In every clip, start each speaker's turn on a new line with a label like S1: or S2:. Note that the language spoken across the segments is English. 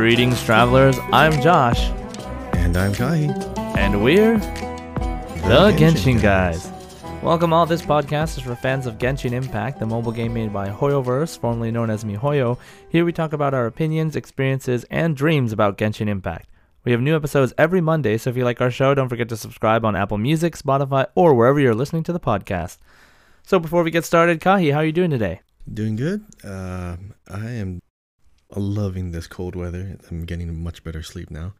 S1: Greetings, travelers. I'm Josh,
S2: And I'm Kahi.
S1: and we're the Genshin guys. Welcome all. This podcast is for fans of Genshin Impact, the mobile game made by Hoyoverse, formerly known as MiHoYo. Here we talk about our opinions, experiences, and dreams about Genshin Impact. We have new episodes every Monday, so if you like our show, don't forget to subscribe on Apple Music, Spotify, or wherever you're listening to the podcast. So before we get started, Kahi, how are you doing today?
S2: Doing good. Um, I am loving this cold weather. I'm getting much better sleep now.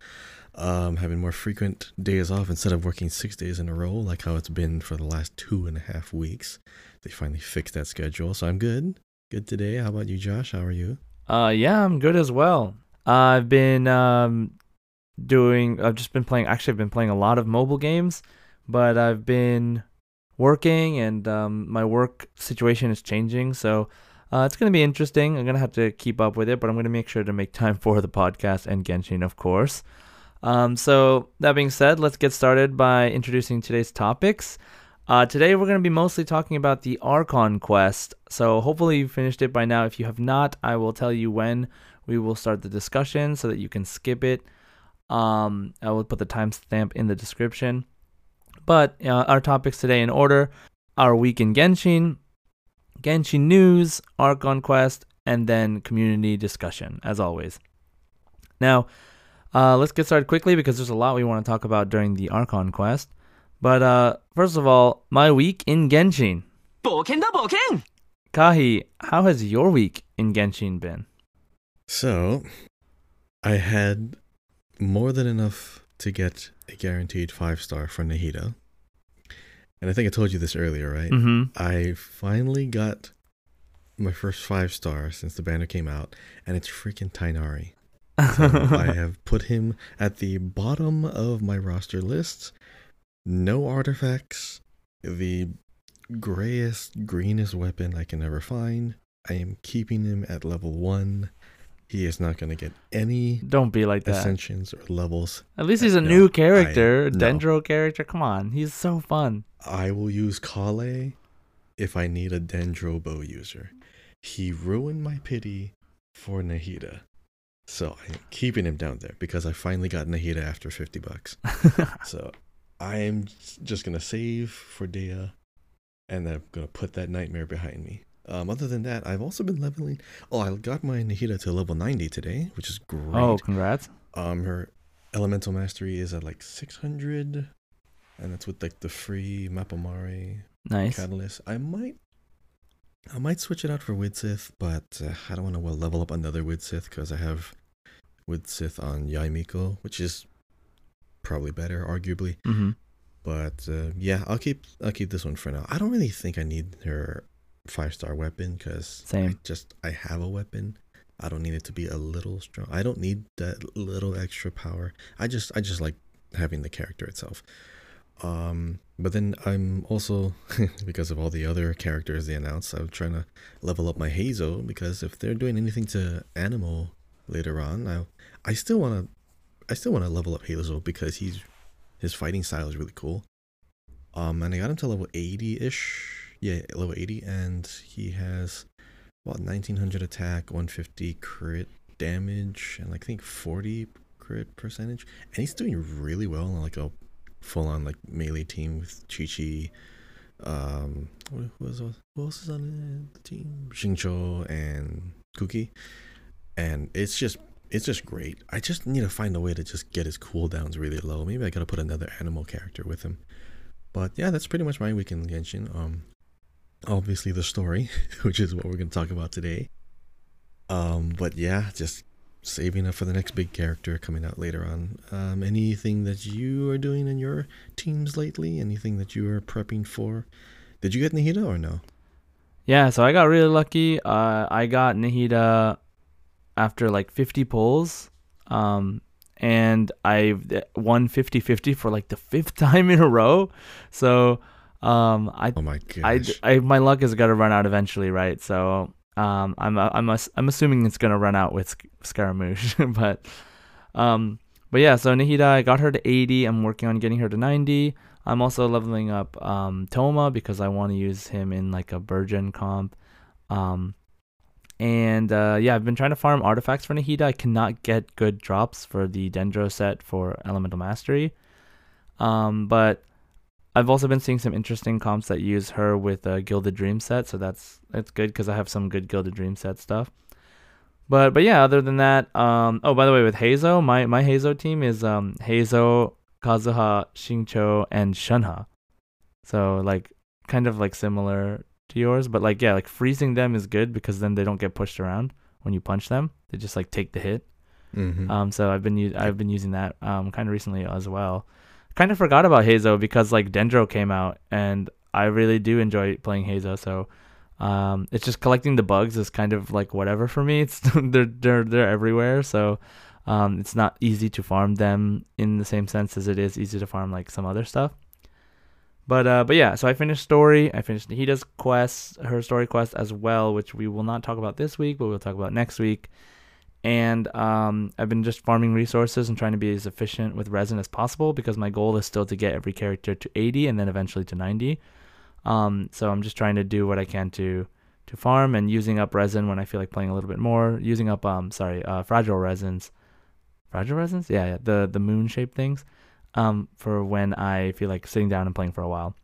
S2: Um, having more frequent days off instead of working six days in a row, like how it's been for the last two and a half weeks. They finally fixed that schedule, so I'm good. Good today. How about you, Josh? How are you?
S1: Uh, yeah, I'm good as well. I've been um, doing. I've just been playing. Actually, I've been playing a lot of mobile games, but I've been working, and um, my work situation is changing. So uh, it's gonna be interesting. I'm gonna have to keep up with it, but I'm gonna make sure to make time for the podcast and Genshin, of course. Um, so that being said, let's get started by introducing today's topics. Uh, today we're going to be mostly talking about the Archon quest. So hopefully you finished it by now. If you have not, I will tell you when we will start the discussion so that you can skip it. Um, I will put the timestamp in the description. But uh, our topics today in order: our week in Genshin, Genshin News, Archon Quest, and then community discussion, as always. Now, uh, let's get started quickly because there's a lot we want to talk about during the Archon Quest. But uh, first of all, my week in Genshin.
S3: Boken da boken!
S1: Kahi, how has your week in Genshin been?
S2: So, I had more than enough to get a guaranteed five star for Nahida. And I think I told you this earlier, right?
S1: Mm-hmm.
S2: I finally got my first five star since the banner came out, and it's freaking Tighnari. So I have put him at the bottom of my roster list. No artifacts. The grayest, greenest weapon I can ever find. I am keeping him at level one. He is not going to get any
S1: Don't be like that.
S2: ascensions or levels.
S1: At least he's a
S2: No,
S1: new character,
S2: I-
S1: a
S2: no.
S1: Dendro character. Come on, he's so fun.
S2: I will use Collei if I need a Dendro bow user. He ruined my pity for Nahida. So I'm keeping him down there because I finally got Nahida after 50 bucks. so I am just going to save for Dehya and then I'm going to put that nightmare behind me. Um, other than that, I've also been leveling. Oh, I got my Nahida to level 90 today, which is great.
S1: oh, congrats.
S2: Um, her elemental mastery is at like 600, and that's with like the free Mappa Mare
S1: Nice.
S2: catalyst. I might, I might switch it out for Widsith, but uh, I don't want to well level up another Widsith because I have Widsith on Yae Miko, which is probably better, arguably.
S1: Mm-hmm.
S2: But uh, yeah, I'll keep I'll keep this one for now. I don't really think I need her five star weapon because I just I have a weapon. I don't need it to be a little strong. I don't need that little extra power. I just I just like having the character itself. Um, but then I'm also because of all the other characters they announced, I'm trying to level up my Heizou because if they're doing anything to Anemo later on, I I still want to I still want to level up Heizou because he's his fighting style is really cool. Um, and I got him to level 80 ish. Yeah, level 80, and he has about 1900 attack, 150 crit damage, and like I think 40 crit percentage. And he's doing really well on like a full on like melee team with Qiqi. Um, who, else, who else is on the team? Xingqiu and Kuki. And it's just it's just great. I just need to find a way to just get his cooldowns really low. Maybe I gotta put another Anemo character with him. But yeah, that's pretty much my week in Genshin. Um, obviously the story, which is what we're gonna talk about today. Um, but yeah, just saving up for the next big character coming out later on. Um, anything that you are doing in your teams lately? Anything that you are prepping for? Did you get Nahida or no?
S1: Yeah, so I got really lucky. Uh, I got Nahida after like 50 pulls. Um, and I won 50-50 for like the fifth time in a row. So, um, I
S2: Oh my
S1: I,
S2: gosh!
S1: I my luck is gonna run out eventually, right? So um, I'm I'm I'm assuming it's gonna run out with Scaramouche, but um, but yeah. So Nahida, I got her to 80. I'm working on getting her to 90. I'm also leveling up um Thoma because I want to use him in like a Burgeon comp. Um, and uh, yeah, I've been trying to farm artifacts for Nahida. I cannot get good drops for the Dendro set for Elemental Mastery. Um, but I've also been seeing some interesting comps that use her with a Gilded Dream set, so that's that's good because I have some good Gilded Dream set stuff. But but yeah, other than that, um, oh by the way, with Heizo, my my Heizo team is um Heizo, Kazuha, Xingqiu, and Shenhe. So like kind of like similar to yours, but like yeah, like freezing them is good because then they don't get pushed around when you punch them. They just like take the hit.
S2: Mm-hmm.
S1: Um, so I've been u- I've been using that um kind of recently as well. Kind of forgot about Heizou because like Dendro came out and I really do enjoy playing Heizou. So um, it's just collecting the bugs is kind of like whatever for me. It's they're they're they're everywhere. So um, it's not easy to farm them in the same sense as it is easy to farm like some other stuff. But uh, but yeah, so I finished story. I finished Nahida's quest, her story quest as well, which we will not talk about this week, but we'll talk about next week. And um, I've been just farming resources and trying to be as efficient with resin as possible because my goal is still to get every character to 80 and then eventually to 90. Um, so I'm just trying to do what I can to to farm and using up resin when I feel like playing a little bit more. Using up um sorry uh, fragile resins, fragile resins, yeah, yeah the the moon shaped things, um for when I feel like sitting down and playing for a while.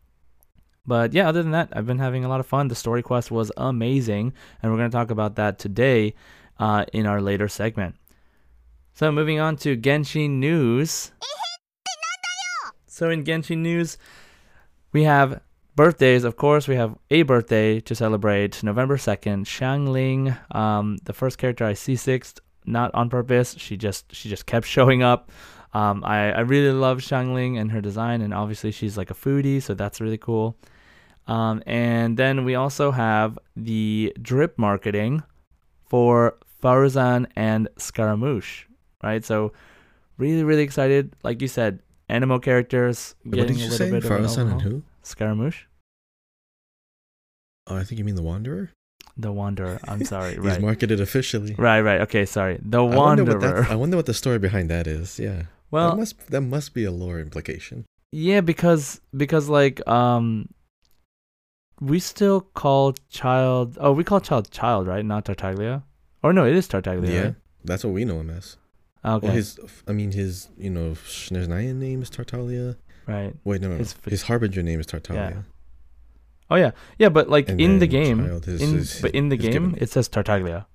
S1: But yeah, other than that, I've been having a lot of fun. The story quest was amazing, and we're gonna talk about that today uh, in our later segment. So moving on to Genshin news. So in Genshin news, we have birthdays. Of course, we have a birthday to celebrate. November second, Xiangling, um, the first character I see sixth, not on purpose. She just she just kept showing up. Um, I I really love Xiangling and her design, and obviously she's like a foodie, so that's really cool. Um, and then we also have the drip marketing for Faruzan and Scaramouche, right? So really, really excited. Like you said, Anemo characters
S2: What
S1: getting
S2: did
S1: a
S2: you
S1: little
S2: say?
S1: bit of an
S2: Faruzan and who?
S1: Scaramouche,
S2: Oh, I think you mean the Wanderer.
S1: the Wanderer. I'm sorry,
S2: He's
S1: right,
S2: marketed officially.
S1: right, right. Okay, sorry, the
S2: I wonder, what
S1: Wanderer.
S2: I wonder what the story behind that is. Yeah. that
S1: Well,
S2: must that must be a lore implication.
S1: yeah, because because like um, we still call Childe. Oh, we call Childe Childe, right? Not Tartaglia. Or no, it is Tartaglia.
S2: Yeah,
S1: right?
S2: that's what we know him as.
S1: Okay.
S2: Well, his, I mean, his, you know, Snezhnayan name is Tartaglia.
S1: right.
S2: Wait, no, no,
S1: His
S2: his, harbinger name is Tartaglia. Yeah.
S1: Oh yeah, yeah, but like
S2: And
S1: in the game,
S2: is-
S1: in
S2: is-
S1: but in the game
S2: given-
S1: it says Tartaglia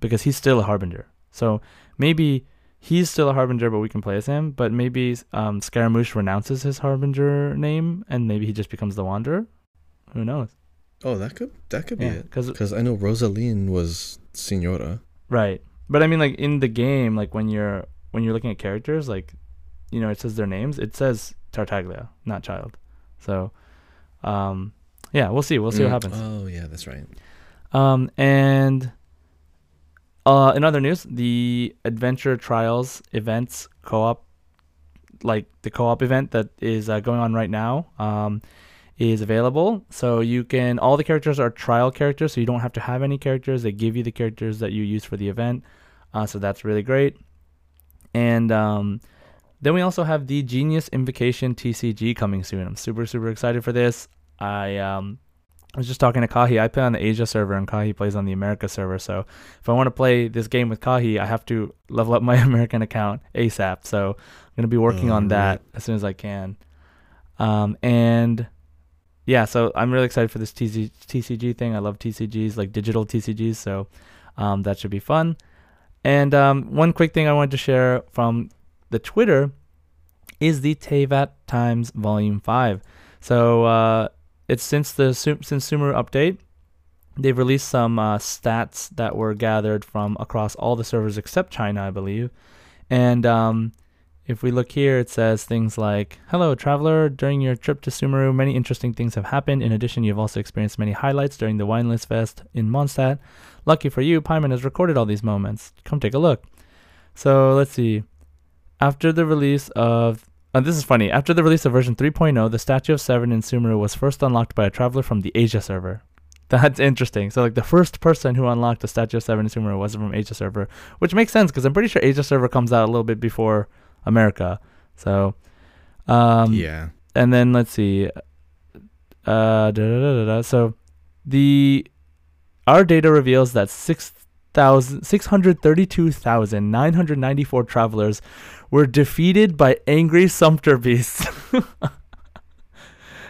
S1: because he's still a harbinger. So maybe he's still a harbinger, but we can play as him. But maybe um, Scaramouche renounces his harbinger name, and maybe he just becomes the Wanderer. Who knows?
S2: Oh, that could that could be it.
S1: because
S2: I know Rosalyne was Signora.
S1: right. But I mean, like in the game, like when you're when you're looking at characters, like you know, it says their names. It says Tartaglia, not Childe. So, um, yeah, we'll see. We'll see what
S2: Mm,
S1: happens.
S2: Oh yeah, that's right.
S1: Um, and uh, in other news, the Adventure Trials events co-op, like the co-op event that is uh, going on right now, um, is available. So you can all the characters are trial characters, so you don't have to have any characters. They give you the characters that you use for the event. Uh, so that's really great. And um, then we also have the Genius Invocation TCG coming soon. I'm super super excited for this. I um, I was just talking to Kahi. I play on the Asia server, and Kahi plays on the America server. So if I want to play this game with Kahi, I have to level up my American account ASAP. So I'm gonna be working on that as soon as I can. Um, and yeah, so I'm really excited for this TC- TCG thing. I love TCGs, like digital TCGs. So um, that should be fun. And um, one quick thing I wanted to share from the Twitter is the Teyvat Times Volume Five. So uh, it's since the since Sumeru update, they've released some uh, stats that were gathered from across all the servers except China, I believe. And um, if we look here, it says things like, "Hello, traveler. During your trip to Sumeru, many interesting things have happened. In addition, you've also experienced many highlights during the Weinlesefest in Mondstadt. Lucky for you, Paimon has recorded all these moments. Come take a look." So let's see. After the release of uh, this is funny. After the release of version 3.0, the Statue of Seven in Sumeru was first unlocked by a traveler from the Asia server. That's interesting. So, like, the first person who unlocked the Statue of Seven in Sumeru was from Asia server, which makes sense because I'm pretty sure Asia server comes out a little bit before America. So, um,
S2: yeah.
S1: and then let's see. Uh, da, da, da, da, da. So, the our data reveals that 6,000 632,994 travelers were defeated by angry sumpter beasts.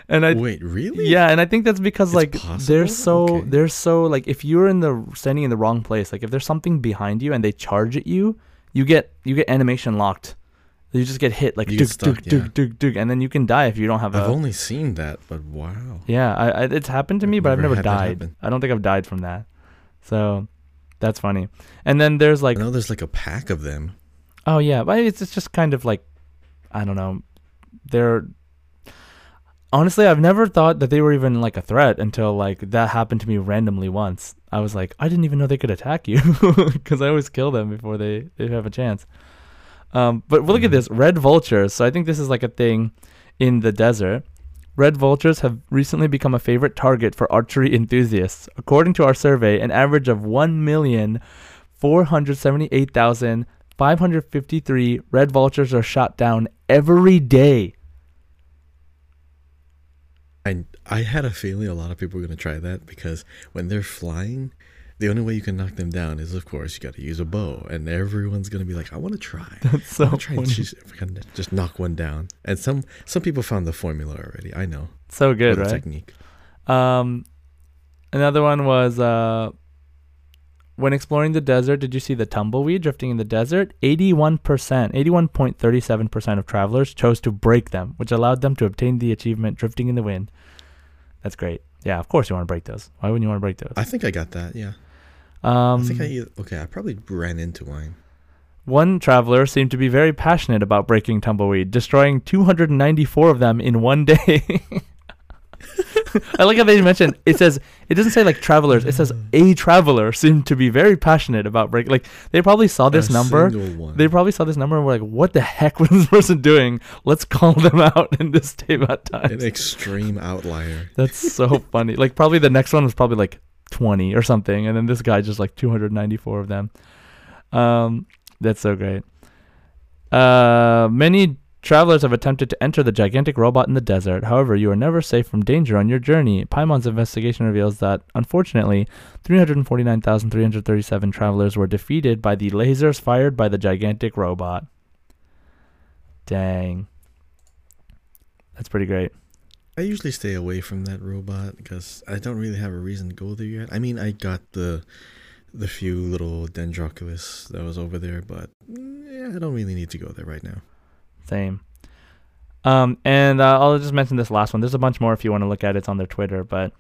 S1: and I
S2: Wait, really?
S1: yeah, and I think that's because
S2: It's
S1: like they're so
S2: Okay.
S1: they're so like if you're in the standing in the wrong place, like if there's something behind you and they charge at you, you get you get animation locked. You just get hit like
S2: You
S1: duk,
S2: get stuck,
S1: duk, duk,
S2: yeah.
S1: duk, duk, and then you can die if you don't have
S2: I've
S1: a.
S2: only seen that, but wow.
S1: Yeah, I, I, it's happened to
S2: I've
S1: me, but I've
S2: never
S1: never
S2: had that
S1: died. I don't think I've died from that. So that's funny. And then there's like
S2: know there's like a pack of them.
S1: Oh yeah, but it's, it's just kind of like I don't know. They're honestly, I've never thought that they were even like a threat until like that happened to me randomly once. I was like, I didn't even know they could attack you because I always kill them before they they have a chance. Um, but look at
S2: Mhm.
S1: this red vultures. So I think this is like a thing in the desert. Red vultures have recently become a favorite target for archery enthusiasts. According to our survey, an average of 1,478,553 red vultures are shot down every day.
S2: I I had a feeling a lot of people were gonna try that because when they're flying, the only way you can knock them down is of course you got to use a bow, and everyone's gonna be like, I want to try.
S1: That's so
S2: try
S1: funny.
S2: just, just knock one down. And some some people found the formula already. I know.
S1: So good,
S2: the
S1: right?
S2: technique.
S1: Um, another one was uh, when exploring the desert. Did you see the tumbleweed drifting in the desert? Eighty-one percent, eighty-one point thirty-seven percent of travelers chose to break them, which allowed them to obtain the achievement "Drifting in the Wind." That's great. Yeah, of course you want to break those. Why wouldn't you want to break those?
S2: I think I got that. Yeah.
S1: Um,
S2: I think I okay. I probably ran into one.
S1: One traveler seemed to be very passionate about breaking tumbleweed, destroying 294 of them in one day. I like how they mentioned it says it doesn't say like travelers. It says a traveler seemed to be very passionate about break. Like they probably saw this
S2: A
S1: number. They probably saw this number and were like, "What the heck was this person doing? Let's call them out in this Teyvat
S2: an
S1: times."
S2: extreme outlier.
S1: That's so funny. Like probably the next one was probably like 20 or something, and then this guy just like 294 of them. Um, that's so great. Uh, many travelers have attempted to enter the gigantic robot in the desert. However, you are never safe from danger on your journey. Paimon's investigation reveals that, unfortunately, 349,337 travelers were defeated by the lasers fired by the gigantic robot. Dang. That's pretty great.
S2: I usually stay away from that robot because I don't really have a reason to go there yet. I mean, I got the the few little Dendroculus that was over there, but yeah, I don't really need to go there right now.
S1: Same. Um, and uh, I'll just mention this last one. There's a bunch more if you want to look at it. It's on their Twitter. But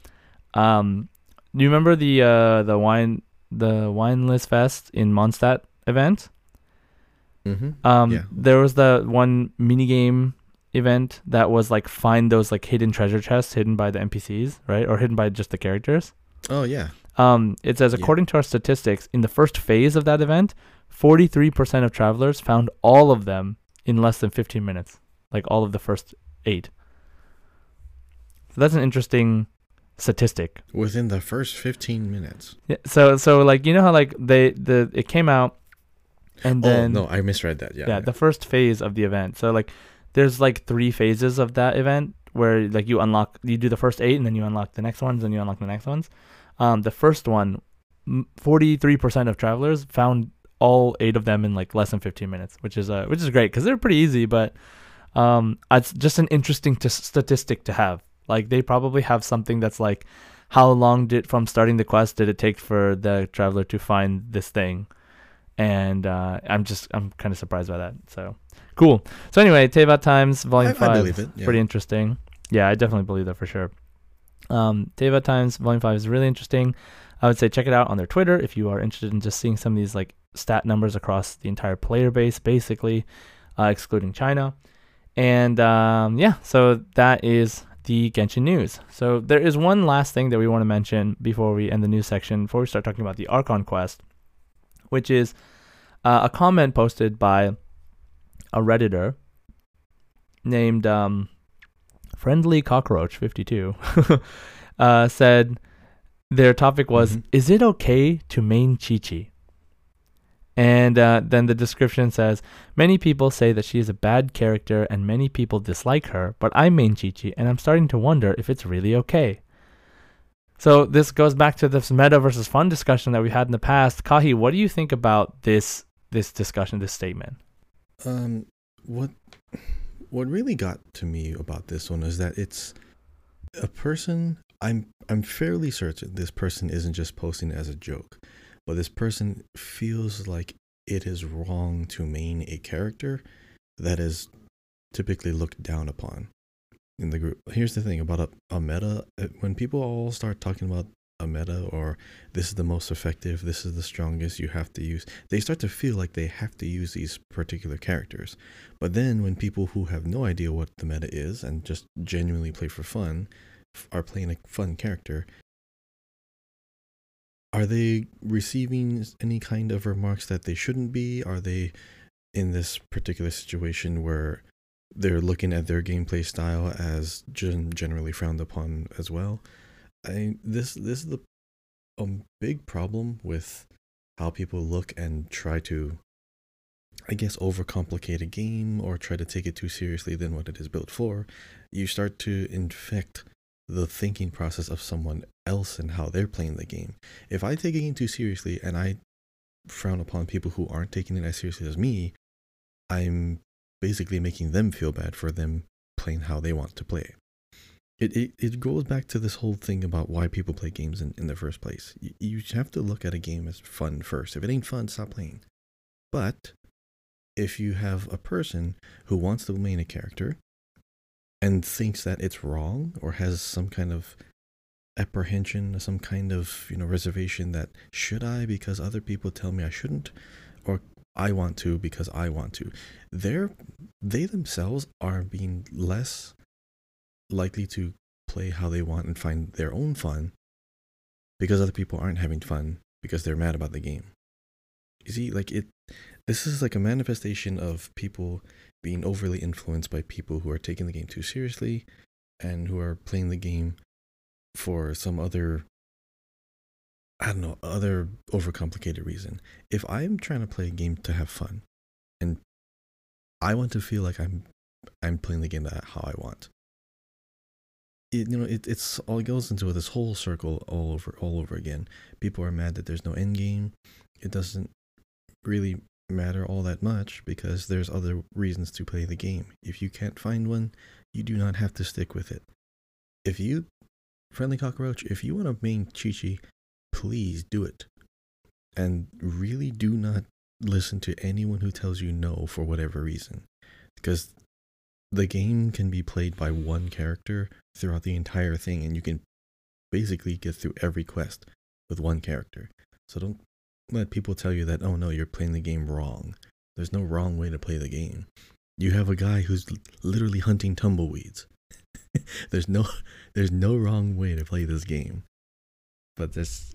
S1: um, do you remember the uh, the wine the Weinlesefest in Mondstadt event?
S2: Mm-hmm.
S1: Um,
S2: Yeah.
S1: there was the one minigame event that was like find those like hidden treasure chests hidden by the NPCs, right, or hidden by just the characters.
S2: Oh yeah,
S1: Um, it says
S2: Yeah.
S1: according to our statistics, in the first phase of that event, 43% of travelers found all of them in less than 15 minutes, like all of the first eight. So that's an interesting statistic.
S2: within the first fifteen minutes.
S1: Yeah. So so like you know how like they the it came out, and then
S2: oh no, I misread that. Yeah.
S1: yeah, the first phase of the event. So like there's like three phases of that event where like you unlock you do the first eight and then you unlock the next ones and you unlock the next ones. Um, the first one 43% of travelers found all eight of them in like less than fifteen minutes, which is uh which is great because they're pretty easy, but um, it's just an interesting t- statistic to have. Like they probably have something that's like, how long did from starting the quest did it take for the traveler to find this thing? And uh, I'm just I'm kind of surprised by that. So cool. So anyway, Teyvat Times Volume
S2: I, I
S1: Five
S2: believe it. Yeah.
S1: pretty interesting. Yeah, I definitely believe that for sure. Um, Teyvat Times Volume Five is really interesting. I would say check it out on their Twitter if you are interested in just seeing some of these like stat numbers across the entire player base, basically, uh, excluding China. And um, yeah, so that is the Genshin news. So there is one last thing that we want to mention before we end the news section, before we start talking about the Archon quest, which is uh, a comment posted by a redditor named um, Friendly Cockroach 52 uh, said their topic was
S2: Mhm.
S1: Is it okay to main Qiqi? And uh, then the description says Many people say that she is a bad character and many people dislike her, but I main Qiqi and I'm starting to wonder if it's really okay. So this goes back to this meta versus fun discussion that we had in the past. Kahi, what do you think about this this discussion, this statement?
S2: Um, what what really got to me about this one is that it's a person. I'm I'm fairly certain this person isn't just posting as a joke, but this person feels like it is wrong to main a character that is typically looked down upon in the group. Here's the thing about a, a meta uh, when people all start talking about a meta or this is the most effective, this is the strongest you have to use, they start to feel like they have to use these particular characters. But then when people who have no idea what the meta is and just genuinely play for fun are playing a fun character, are they receiving any kind of remarks that they shouldn't be? Are they in this particular situation where they're looking at their gameplay style as gen- generally frowned upon as well? I this this is the a big problem with how people look and try to I guess overcomplicate a game or try to take it too seriously than what it is built for. You start to infect the thinking process of someone else and how they're playing the game. If I take a game too seriously and I frown upon people who aren't taking it as seriously as me, I'm basically making them feel bad for them playing how they want to play. It, it, it goes back to this whole thing about why people play games in, in the first place. You, you have to look at a game as fun first. If it ain't fun, stop playing. But if you have a person who wants to remain a character and thinks that it's wrong or has some kind of apprehension, some kind of you know reservation that should I because other people tell me I shouldn't, or I want to because I want to, they're they themselves are being less likely to play how they want and find their own fun because other people aren't having fun because they're mad about the game. You see, like it, this is like a manifestation of people being overly influenced by people who are taking the game too seriously and who are playing the game for some other I don't know, other overcomplicated reason. If I'm trying to play a game to have fun and I want to feel like I'm I'm playing the game that how I want. It, you know, it, it's all it goes into this whole circle all over all over again. People are mad that there's no end game. It doesn't really matter all that much because there's other reasons to play the game. If you can't find one, you do not have to stick with it. If you, friendly cockroach, if you want to main Qiqi, please do it. And really do not listen to anyone who tells you no for whatever reason. Because the game can be played by one character throughout the entire thing, and you can basically get through every quest with one character. So don't let people tell you that, oh no, you're playing the game wrong. There's no wrong way to play the game. You have a guy who's literally hunting tumbleweeds. there's no there's no wrong way to play this game. But this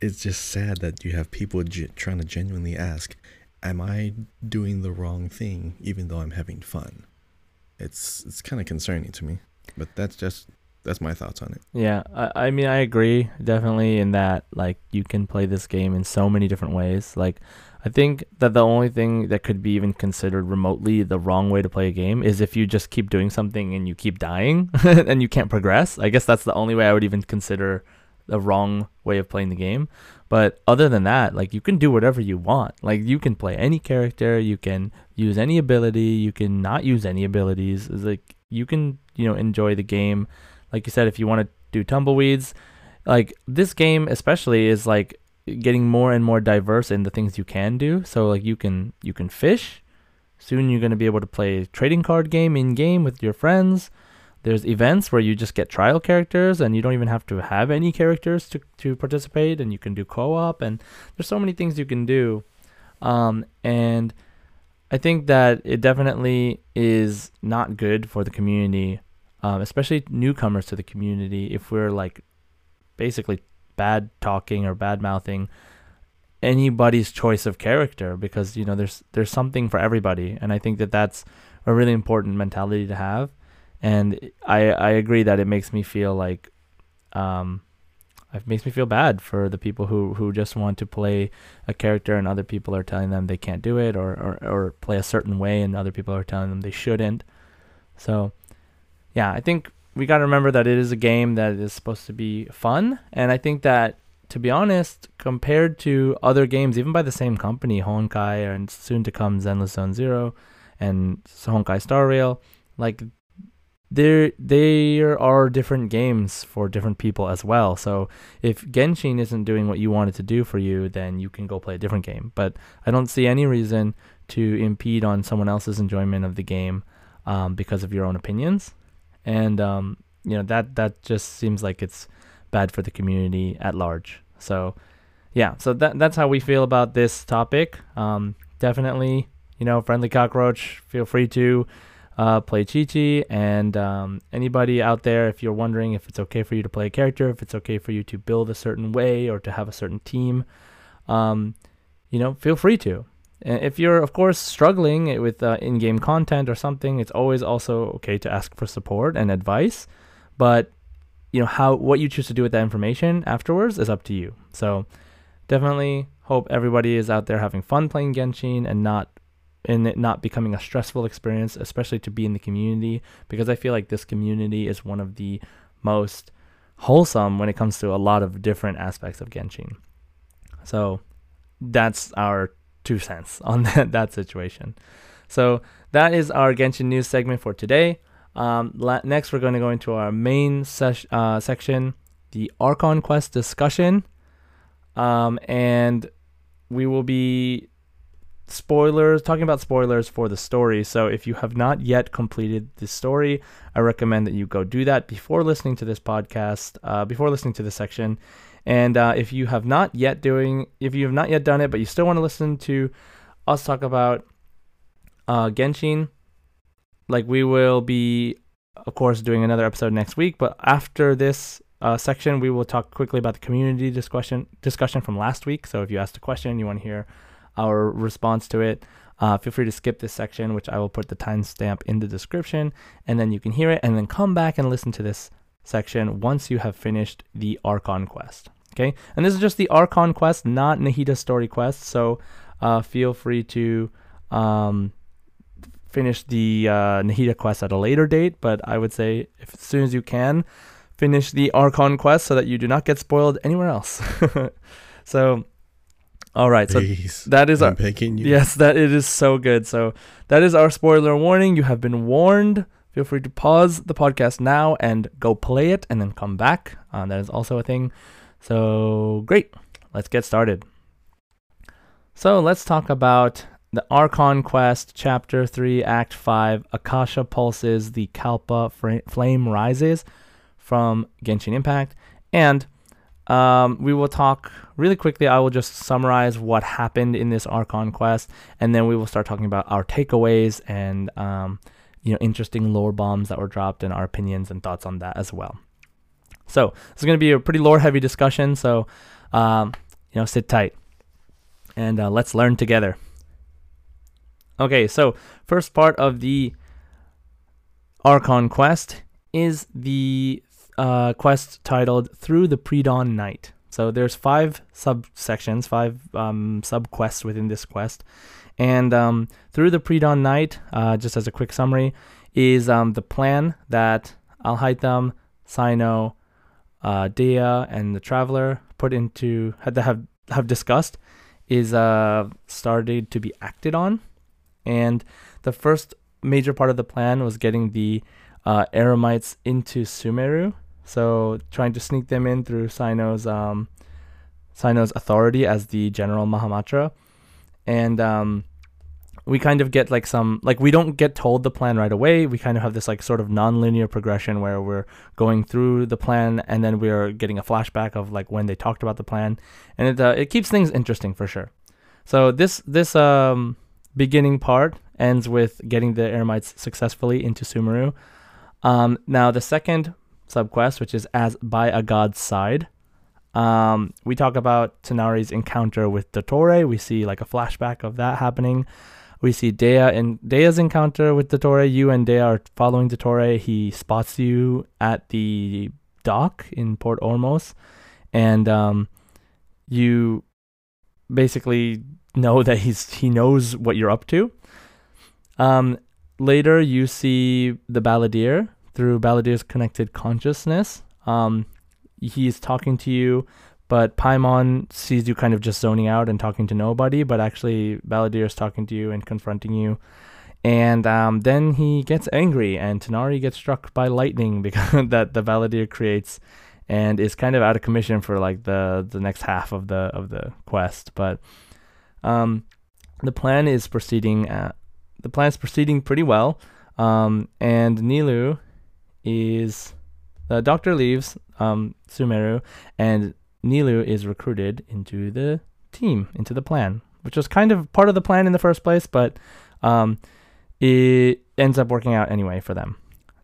S2: it's just sad that you have people ge- trying to genuinely ask, am I doing the wrong thing even though I'm having fun? It's it's kind of concerning to me. But that's just that's my thoughts on it.
S1: Yeah, I, I mean I agree definitely in that like you can play this game in so many different ways. Like I think that the only thing that could be even considered remotely the wrong way to play a game is if you just keep doing something and you keep dying and you can't progress. I guess that's the only way I would even consider the wrong way of playing the game. But other than that, like you can do whatever you want. Like you can play any character, you can use any ability, you can not use any abilities. It's like you can, you know, enjoy the game like you said, if you want to do tumbleweeds, like this game especially is like getting more and more diverse in the things you can do. So like you can you can fish. Soon you're gonna be able to play trading card game in game with your friends. There's events where you just get trial characters and you don't even have to have any characters to, to participate and you can do co-op and there's so many things you can do. Um, and I think that it definitely is not good for the community um, especially newcomers to the community, if we're like basically bad talking or bad mouthing anybody's choice of character because you know there's there's something for everybody and I think that that's a really important mentality to have and I I agree that it makes me feel like um it makes me feel bad for the people who who just want to play a character and other people are telling them they can't do it or or, or play a certain way and other people are telling them they shouldn't. So yeah, I think we got to remember that it is a game that is supposed to be fun, and I think that to be honest, compared to other games, even by the same company, Honkai and soon to come Zenless Zone Zero and Honkai Star Rail, like there there are different games for different people as well. So if Genshin isn't doing what you want it to do for you, then you can go play a different game. But I don't see any reason to impede on someone else's enjoyment of the game um, because of your own opinions, and um, you know that that just seems like it's bad for the community at large. So yeah, so that that's how we feel about this topic. Um, definitely, you know, friendly cockroach. Feel free to uh, play Chi And um, anybody out there, if you're wondering if it's okay for you to play a character, if it's okay for you to build a certain way or to have a certain team, um, you know, feel free to. And if you're, of course, struggling with uh, in game content or something, it's always also okay to ask for support and advice. But, you know, how what you choose to do with that information afterwards is up to you. So definitely hope everybody is out there having fun playing Genshin and not and it not becoming a stressful experience, especially to be in the community, because I feel like this community is one of the most wholesome when it comes to a lot of different aspects of Genshin. So that's our two cents on that, that situation. So that is our Genshin news segment for today. Um, la- next, we're going to go into our main ses- uh, section, the Archon Quest discussion. Um, and we will be spoilers, talking about spoilers for the story. So if you have not yet completed the story, I recommend that you go do that before listening to this podcast, uh, before listening to this section. And uh, if you have not yet doing, if you have not yet done it, but you still want to listen to us talk about uh, Genshin, like we will be, of course, doing another episode next week. But after this uh, section, we will talk quickly about the community discussion discussion from last week. So if you asked a question, you want to hear our response to it. Uh, feel free to skip this section, which I will put the timestamp in the description, and then you can hear it, and then come back and listen to this section once you have finished the Archon quest. Okay, and this is just the Archon quest, not Nahida story quest. So uh, feel free to um, finish the uh, Nahida quest at a later date, but I would say if as soon as you can, finish the Archon quest so that you do not get spoiled anywhere else. so all right, so that is
S2: I'm
S1: our
S2: begging you.
S1: yes, that it is so good. So that is our spoiler warning. You have been warned. Feel free to pause the podcast now and go play it, and then come back. Uh, that is also a thing. So great, let's get started. So let's talk about the Archon Quest, Chapter Three, Act Five. Akasha pulses, the Kalpa flame rises from Genshin Impact, and um, we will talk really quickly. I will just summarize what happened in this Archon quest, and then we will start talking about our takeaways and um, you know interesting lore bombs that were dropped and our opinions and thoughts on that as well. So this is going to be a pretty lore heavy discussion. So um, you know, sit tight and uh, let's learn together. Okay, so first part of the Archon quest is the uh, quest titled "Through the Pre-Dawn Night." So there's five subsections, five um, sub quests within this quest, and um, through the pre-dawn night, uh, just as a quick summary, is um, the plan that Alhaitham, Cyno, uh, Dehya, and the Traveler put into had to have have discussed is uh, started to be acted on, and the first major part of the plan was getting the uh, Eremites into Sumeru so trying to sneak them in through Cyno's um, Cyno's authority as the general Mahamatra, and um, we kind of get like some like we don't get told the plan right away. We kind of have this like sort of non-linear progression where we're going through the plan and then we're getting a flashback of like when they talked about the plan, and it uh, it keeps things interesting for sure. So this this um beginning part ends with getting the Eremites successfully into Sumeru. Um, now the second subquest, which is as by a god's side. Um, we talk about Tighnari's encounter with Dottore. We see like a flashback of that happening. We see Dehya and Dehya's encounter with Dottore. You and Dehya are following Dottore. He spots you at the dock in Port Ormos, and um, you basically know that he's he knows what you're up to. Um, later, you see the Balladeer through Balladeer's connected consciousness. Um, he's talking to you, but Paimon sees you kind of just zoning out and talking to nobody, but actually Balladeer is talking to you and confronting you. And um, then he gets angry, and Tighnari gets struck by lightning because that the Balladeer creates, and is kind of out of commission for like the the next half of the of the quest. But um, the plan is proceeding. At, the plan is proceeding pretty well. Um, and Nilou is the doctor leaves um, Sumeru, and Nilou is recruited into the team, into the plan, which was kind of part of the plan in the first place, but um, it ends up working out anyway for them.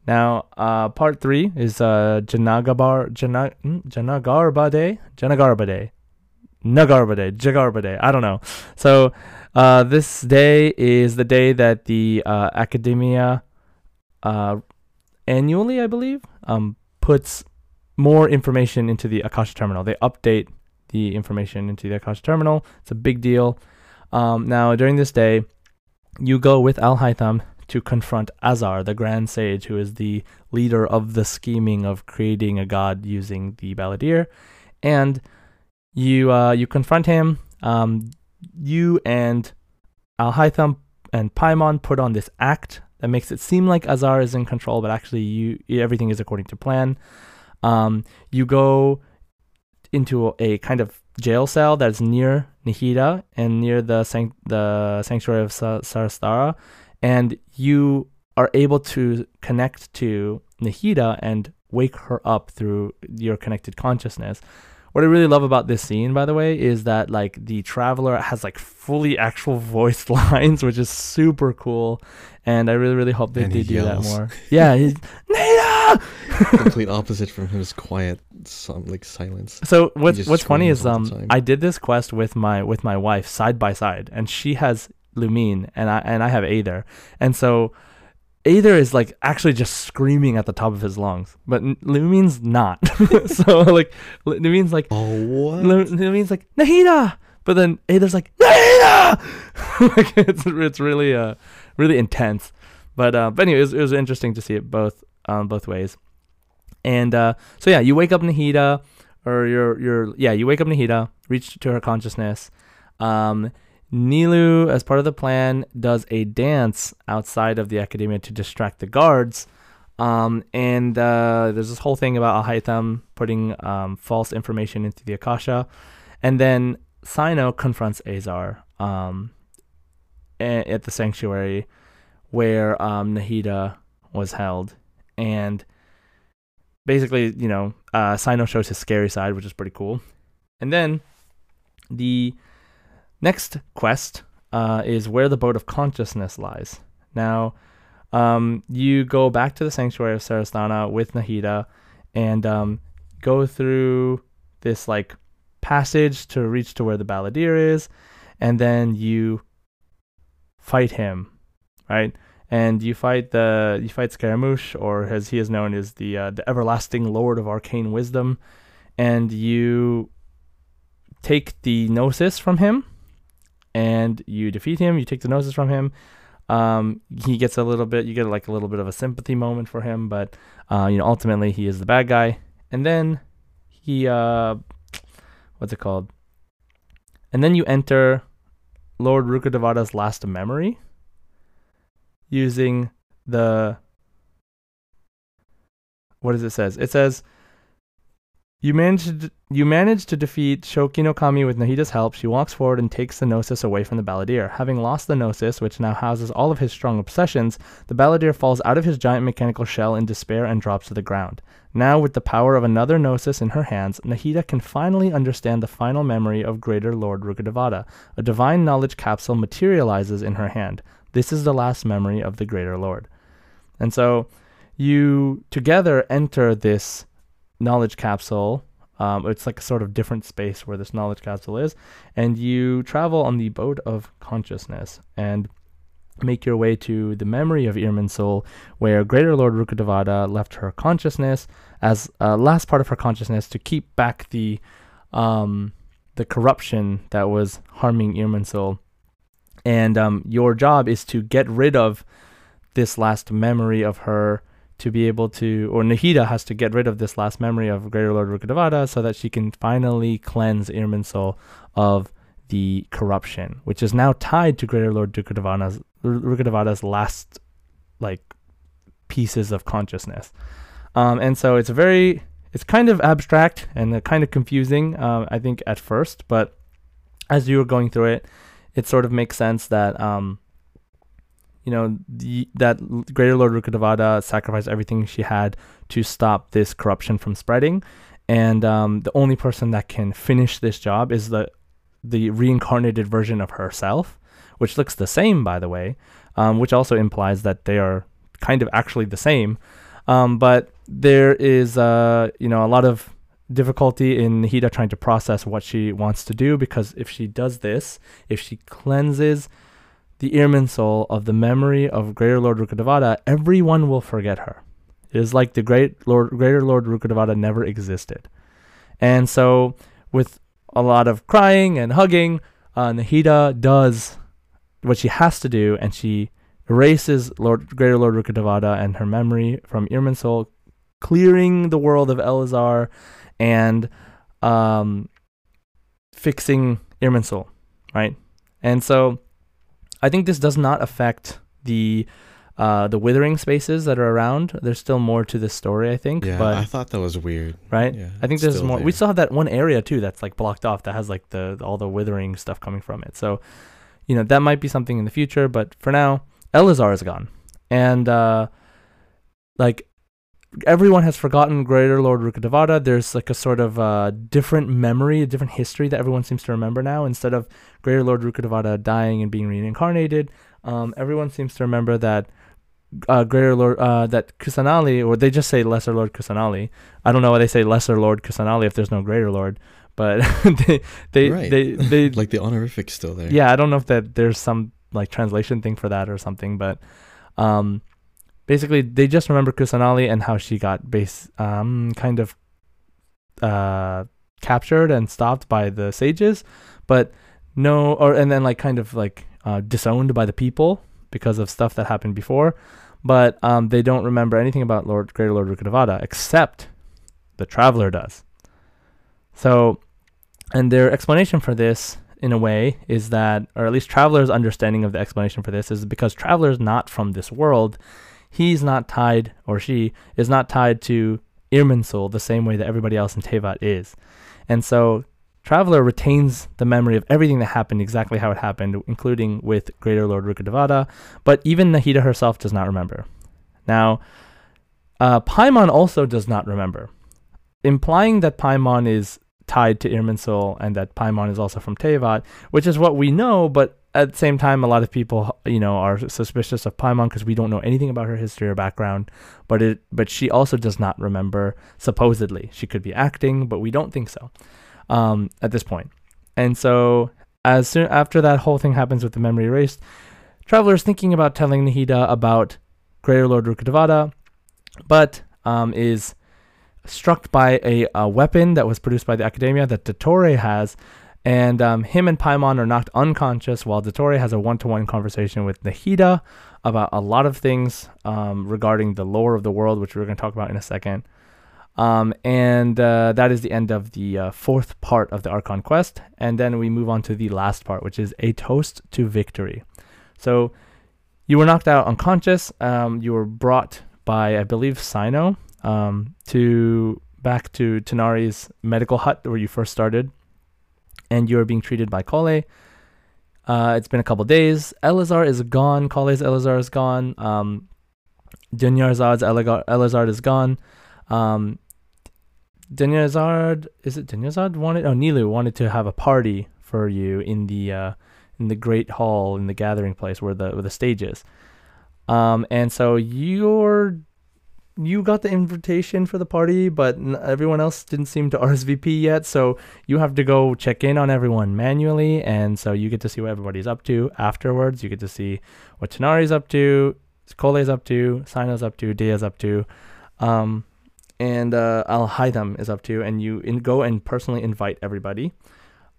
S1: Now, uh, part three is uh, Janagabar, Jana, hmm, Janagarbade, Janagarbade, Nagarbade, Jagarbade. I don't know. So, uh, this day is the day that the uh, Academia uh, annually, I believe, um, puts more information into the Akasha terminal. They update the information into the Akasha terminal. It's a big deal. Um, now, during this day, you go with Alhaitham to confront Azar, the Grand Sage, who is the leader of the scheming of creating a god using the Balladeer, and you uh, you confront him. Um, you and Alhaitham and Paimon put on this act that makes it seem like Azar is in control, but actually you everything is according to plan. Um, you go into a kind of jail cell that's near Nahida and near the san- the sanctuary of Sa- Surasthana, and you are able to connect to Nahida and wake her up through your connected consciousness. What I really love about this scene, by the way, is that like the traveler has like fully actual voiced lines, which is super cool, and I really really hope that
S2: And
S1: they
S2: he
S1: do that more. Yeah, he's, Nahida.
S2: Complete opposite from his quiet, some like silence.
S1: So what's what's funny is um. I did this quest with my with my wife side by side, and she has Lumine and I and I have Aether, and so Aether is like actually just screaming at the top of his lungs, but Lumine's not. so like Lu- Lumine's like
S2: Oh what?
S1: Lumine's like Nahida, but then Aether's like Nahida. like it's it's really uh really intense, but uh but anyway, it was, it was interesting to see it both um both ways. And uh, so yeah, you wake up Nahida, or you're you're yeah, you wake up Nahida, reach to her consciousness. Um, Nilou, as part of the plan, does a dance outside of the academia to distract the guards. Um, and uh, there's this whole thing about Alhaitham putting um, false information into the Akasha. And then Cyno confronts Azar um, a- at the sanctuary where um, Nahida was held. And basically, you know, uh, Cyno shows his scary side, which is pretty cool. And then the next quest uh, is where the boat of consciousness lies. Now, um, you go back to the sanctuary of Surasthana with Nahida and um, go through this like passage to reach to where the Balladeer is, and then you fight him, right? And you fight the you fight Scaramouche, or as he is known as the uh, the everlasting Lord of Arcane Wisdom, and you take the gnosis from him, and you defeat him. You take the gnosis from him. Um, he gets a little bit. You get like a little bit of a sympathy moment for him, but uh, you know ultimately he is the bad guy. And then he uh, what's it called? And then you enter Lord Rukkhadevata's last memory using the what does it says? It says you managed you managed to defeat Shoki no Kami with Nahida's help. She walks forward and takes the Gnosis away from the Balladeer. Having lost the Gnosis, which now houses all of his strong obsessions, the Balladeer falls out of his giant mechanical shell in despair and drops to the ground. Now, with the power of another Gnosis in her hands, Nahida can finally understand the final memory of Greater Lord Rukkhadevata. A divine knowledge capsule materializes in her hand. This is the last memory of the Greater Lord. And so you together enter this knowledge capsule. Um, it's like a sort of different space where this knowledge capsule is, and you travel on the boat of consciousness and make your way to the memory of Irminsul, where Greater Lord Rukkhadevata left her consciousness as a last part of her consciousness to keep back the um, the corruption that was harming Irminsul. And um, your job is to get rid of this last memory of her to be able to, or Nahida has to get rid of this last memory of Greater Lord Rukkhadevata so that she can finally cleanse Irminsul of the corruption, which is now tied to Greater Lord Rukkhadevata's last, like, pieces of consciousness. Um, and so it's very, it's kind of abstract and uh, kind of confusing, uh, I think, at first, but as you were going through it, it sort of makes sense that um, you know, the, that Greater Lord Rukkhadevata sacrificed everything she had to stop this corruption from spreading, and um, the only person that can finish this job is the the reincarnated version of herself, which looks the same, by the way, um, which also implies that they are kind of actually the same. Um, but there is, uh, you know, a lot of difficulty in Nahida trying to process what she wants to do because if she does this, if she cleanses the Irminsul of the memory of Greater Lord Rukkhadevata, everyone will forget her. It is like the great Lord, Greater Lord Rukkhadevata never existed. And so, with a lot of crying and hugging, uh, Nahida does what she has to do, and she erases Lord Greater Lord Rukkhadevata and her memory from Irminsul, clearing the world of Eleazar and um, fixing Irminsul, right? And so I think this does not affect the uh, the withering spaces that are around. There's still more to this story, I think.
S2: Yeah,
S1: but
S2: I thought that was weird.
S1: right,
S2: Yeah,
S1: I think there's more.
S2: there.
S1: We still have that one area too that's like blocked off that has like the all the withering stuff coming from it. So, you know, that might be something in the future. But for now, Eleazar is gone, and uh, like everyone has forgotten Greater Lord Rukkhadevata. There's like a sort of uh, different memory, a different history that everyone seems to remember now. Instead of Greater Lord Rukkhadevata dying and being reincarnated, um, everyone seems to remember that uh, Greater Lord, uh, that Kusanali, or they just say Lesser Lord Kusanali. I don't know why they say Lesser Lord Kusanali if there's no Greater Lord, but they they
S2: Right.
S1: they they
S2: like the honorific's still there.
S1: yeah, I don't know if that there's some like translation thing for that or something, but um, basically they just remember Kusanali and how she got base um kind of uh captured and stopped by the sages, but no, or and then like kind of like uh, disowned by the people because of stuff that happened before, but um they don't remember anything about Lord Greater Lord Rukkhadevata except the traveler does. So, and their explanation for this in a way is that, or at least Traveler's understanding of the explanation for this is because Traveler's not from this world. He's not tied, or she is not tied to Irminsul the same way that everybody else in Teyvat is. And so Traveler retains the memory of everything that happened exactly how it happened, including with Greater Lord Rukkhadevata, but even Nahida herself does not remember. Now, uh, Paimon also does not remember, implying that Paimon is tied to Irminsul and that Paimon is also from Teyvat, which is what we know, but at the same time, a lot of people, you know, are suspicious of Paimon because we don't know anything about her history or background. But it, but she also does not remember. Supposedly, she could be acting, but we don't think so um, at this point. And so, as soon after that whole thing happens with the memory erased, Traveler's thinking about telling Nahida about Greater Lord Rukkhadevata, but um, is struck by a, a weapon that was produced by the Academia that Dottore has, and um, him and Paimon are knocked unconscious while Dottore has a one-to-one conversation with Nahida about a lot of things um, regarding the lore of the world, which we're going to talk about in a second. Um, and uh, that is the end of the uh, fourth part of the Archon quest. And then we move on to the last part, which is a toast to victory. So you were knocked out unconscious. Um, you were brought by, I believe, Cyno um, to back to Tighnari's medical hut where you first started, and you are being treated by Collei. Uh, it's been a couple days. Eleazar is gone. Collei's Eleazar is gone. Um, Dunyarzad's Eleazar is gone. Um, Dunyarzad is it Dunyarzad wanted? Oh, Nilou wanted to have a party for you in the uh, in the great hall in the gathering place where the where the stage is. Um, and so you're you got the invitation for the party, but everyone else didn't seem to RSVP yet. So you have to go check in on everyone manually, and so you get to see what everybody's up to afterwards. You get to see what Tighnari's up to, Collei's up to, Cyno's up to, Dehya's up to, um, and uh, Alhaitham is up to, and you in- go and personally invite everybody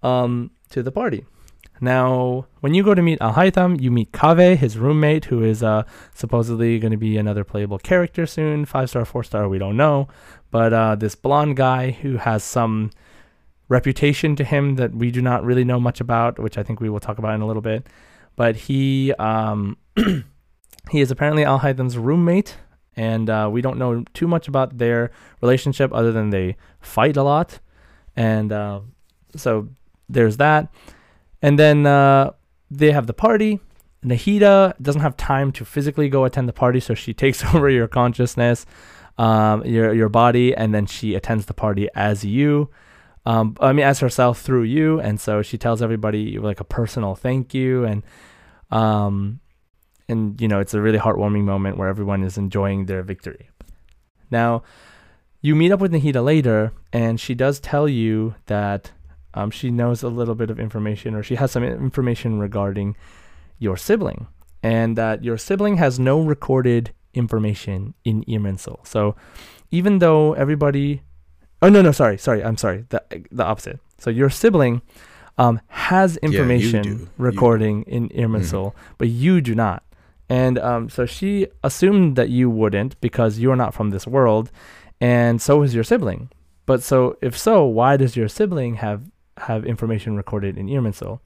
S1: um, to the party. Now, when you go to meet Alhaitham, you meet Kaveh, his roommate, who is uh, supposedly going to be another playable character soon. Five star, four star, we don't know. But uh, this blonde guy who has some reputation to him that we do not really know much about, which I think we will talk about in a little bit. But he um, he is apparently Alhaitham's roommate, and uh, we don't know too much about their relationship other than they fight a lot, and uh, so there's that. And then uh, they have the party. Nahida doesn't have time to physically go attend the party, so she takes over your consciousness, um, your your body, and then she attends the party as you. Um, I mean, as herself through you, and so she tells everybody like a personal thank you, and um, and you know it's a really heartwarming moment where everyone is enjoying their victory. Now, you meet up with Nahida later, and she does tell you that um, she knows a little bit of information, or she has some information regarding your sibling, and that your sibling has no recorded information in Irminsul. So, even though everybody, oh no no sorry sorry I'm sorry the the opposite. So your sibling um, has information
S2: do.
S1: recording in Irminsul, but you do not. And um, so she assumed that you wouldn't because you are not from this world, and so is your sibling. But so if so, why does your sibling have have information recorded in Irminsul?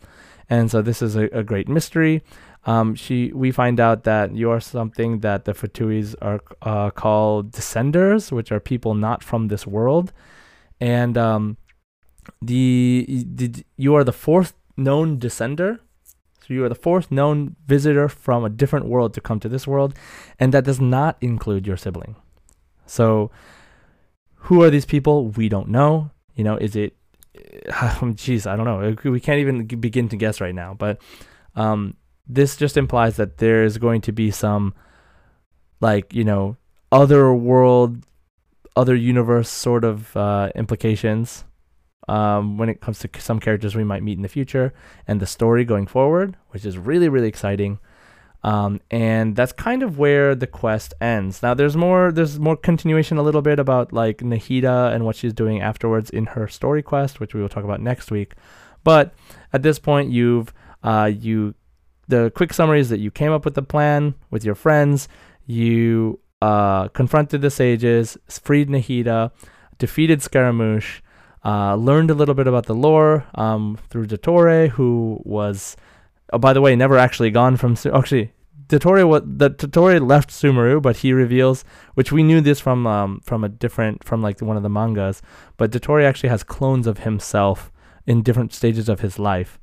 S1: And so this is a, a great mystery. Um, she we find out that you are something that the Fatuis are uh, called descenders, which are people not from this world, and um, the, the you are the fourth known descender. So you are the fourth known visitor from a different world to come to this world, and that does not include your sibling. So, who are these people? We don't know. You know, is it? Jeez, I don't know. We can't even begin to guess right now. But um, this just implies that there is going to be some, like you know, other world, other universe sort of uh, implications um, when it comes to some characters we might meet in the future and the story going forward, which is really, really exciting. Um, and that's kind of where the quest ends. Now there's more there's more continuation a little bit about like Nahida and what she's doing afterwards in her story quest, which we will talk about next week. But at this point you've uh, you the quick summary is that you came up with the plan with your friends, you uh, confronted the sages, freed Nahida, defeated Scaramouche, uh, learned a little bit about the lore um, through Dottore, who was, oh, by the way, never actually gone from. Actually, Dottore was the Dottore left Sumeru, but he reveals, which we knew this from um, from a different from like one of the mangas, but Dottore actually has clones of himself in different stages of his life,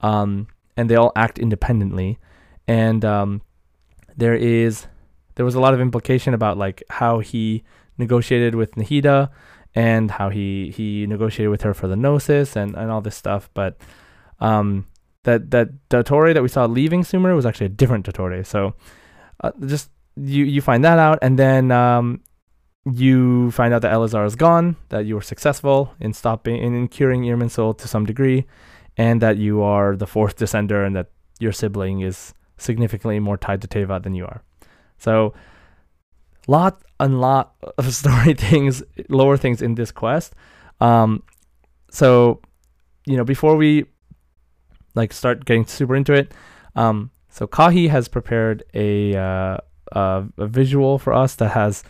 S1: um, and they all act independently, and um, there is there was a lot of implication about like how he negotiated with Nahida and how he he negotiated with her for the gnosis and, and all this stuff. But um, that that Dottore that we saw leaving Sumeru was actually a different Dottore. So uh, just you you find that out, and then um, you find out that Eleazar is gone, that you were successful in stopping in, in curing Irminsul to some degree, and that you are the fourth descender, and that your sibling is significantly more tied to Teyvat than you are. So lot and lot of story things, lower things in this quest. Um, so, you know, before we like start getting super into it, um, so Kahi has prepared a, uh, a a visual for us that has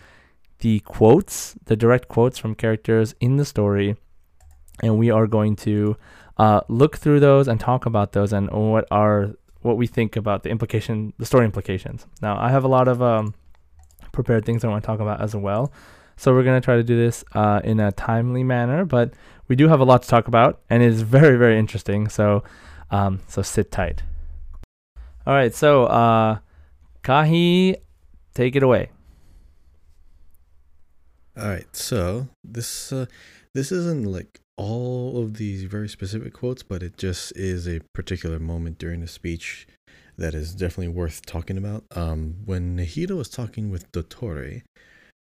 S1: the quotes, the direct quotes from characters in the story, and we are going to uh, look through those and talk about those and what are what we think about the implication, the story implications. Now, I have a lot of um, prepared things I want to talk about as well. So we're going to try to do this uh, in a timely manner, but we do have a lot to talk about, and it is very, very interesting. So, um, so sit tight. All right, so uh, Kahi, take it away.
S2: All right, so this uh, this isn't like all of these very specific quotes, but it just is a particular moment during the speech that is definitely worth talking about. Um, when Nahida was talking with Dottore,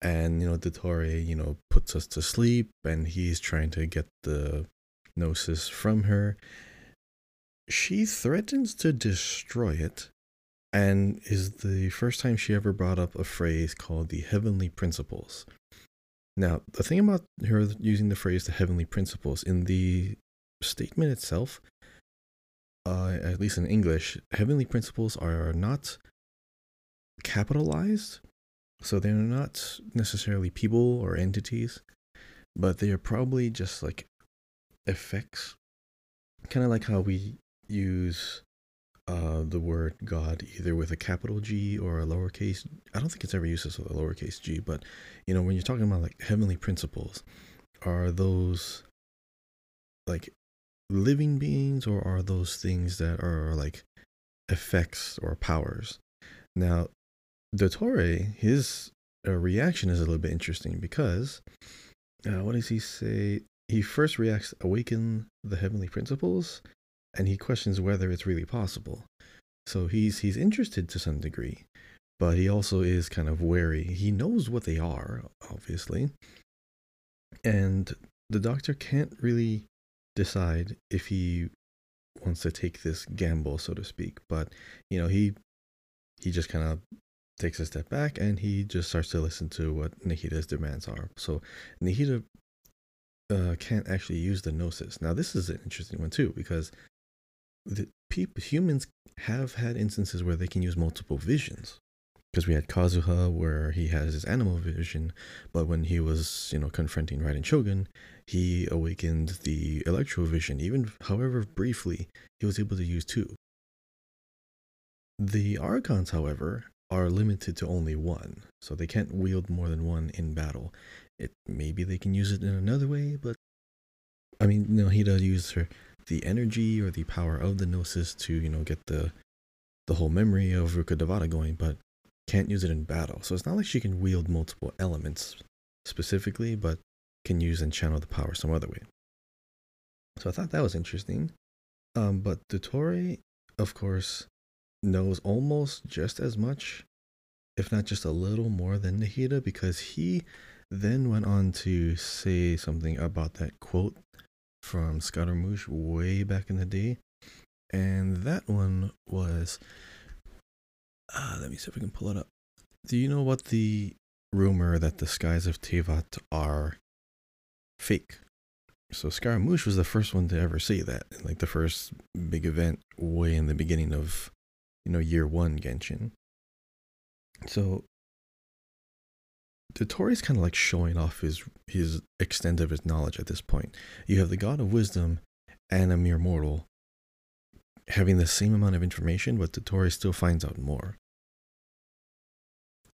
S2: and you know Dottore, you know, puts us to sleep, and he's trying to get the gnosis from her. She threatens to destroy it, and is the first time she ever brought up a phrase called the heavenly principles. Now, the thing about her using the phrase the heavenly principles in the statement itself, uh, at least in English, heavenly principles are not capitalized. So they're not necessarily people or entities, but they are probably just like effects. Kind of like how we use uh, the word God either with a capital G or a lowercase. I don't think it's ever used as a lowercase g, but you know, when you're talking about like heavenly principles, are those like living beings or are those things that are like effects or powers? Now, Dottore, his uh, reaction is a little bit interesting because uh, what does he say? He first reacts, awaken the heavenly principles, and he questions whether it's really possible. So he's he's interested to some degree, but he also is kind of wary. He knows what they are, obviously, and the doctor can't really decide if he wants to take this gamble, so to speak. But you know, he he just kind of takes a step back and he just starts to listen to what Nahida's demands are. So Nahida uh, can't actually use the gnosis. Now, this is an interesting one too because the people, humans have had instances where they can use multiple visions. Because we had Kazuha where he has his Anemo vision, but when he was, you know, confronting Raiden Shogun, he awakened the electro vision. Even however briefly, he was able to use two. The Archons, however, are limited to only one, so they can't wield more than one in battle. It maybe they can use it in another way, but I mean, know, he does use her the energy or the power of the gnosis to you know get the the whole memory of Rukkhadevata going, but can't use it in battle. So it's not like she can wield multiple elements specifically, but can use and channel the power some other way. So I thought that was interesting. Um, but Dottore, of course, knows almost just as much, if not just a little more than Nahida, because he then went on to say something about that quote from Scaramouche way back in the day. And that one was uh, let me see if I can pull it up. Do you know what the rumor that the skies of Teyvat are fake? So Scaramouche was the first one to ever say that, like the first big event way in the beginning of, you know, year one Genshin. So Dottore's kind of like showing off his his extent of his knowledge at this point. You have the God of Wisdom and a mere mortal having the same amount of information, but Dottore still finds out more.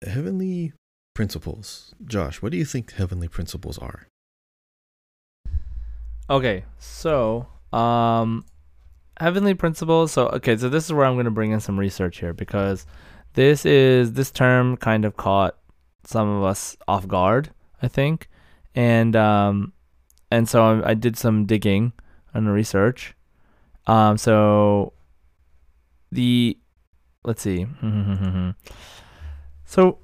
S2: Heavenly principles. Josh, what do you think heavenly principles are?
S1: Okay, so um, heavenly principles. So okay, so this is where I'm going to bring in some research here because this is this term kind of caught some of us off guard, I think, and um, and so I, I did some digging and research. Um, so the let's see. so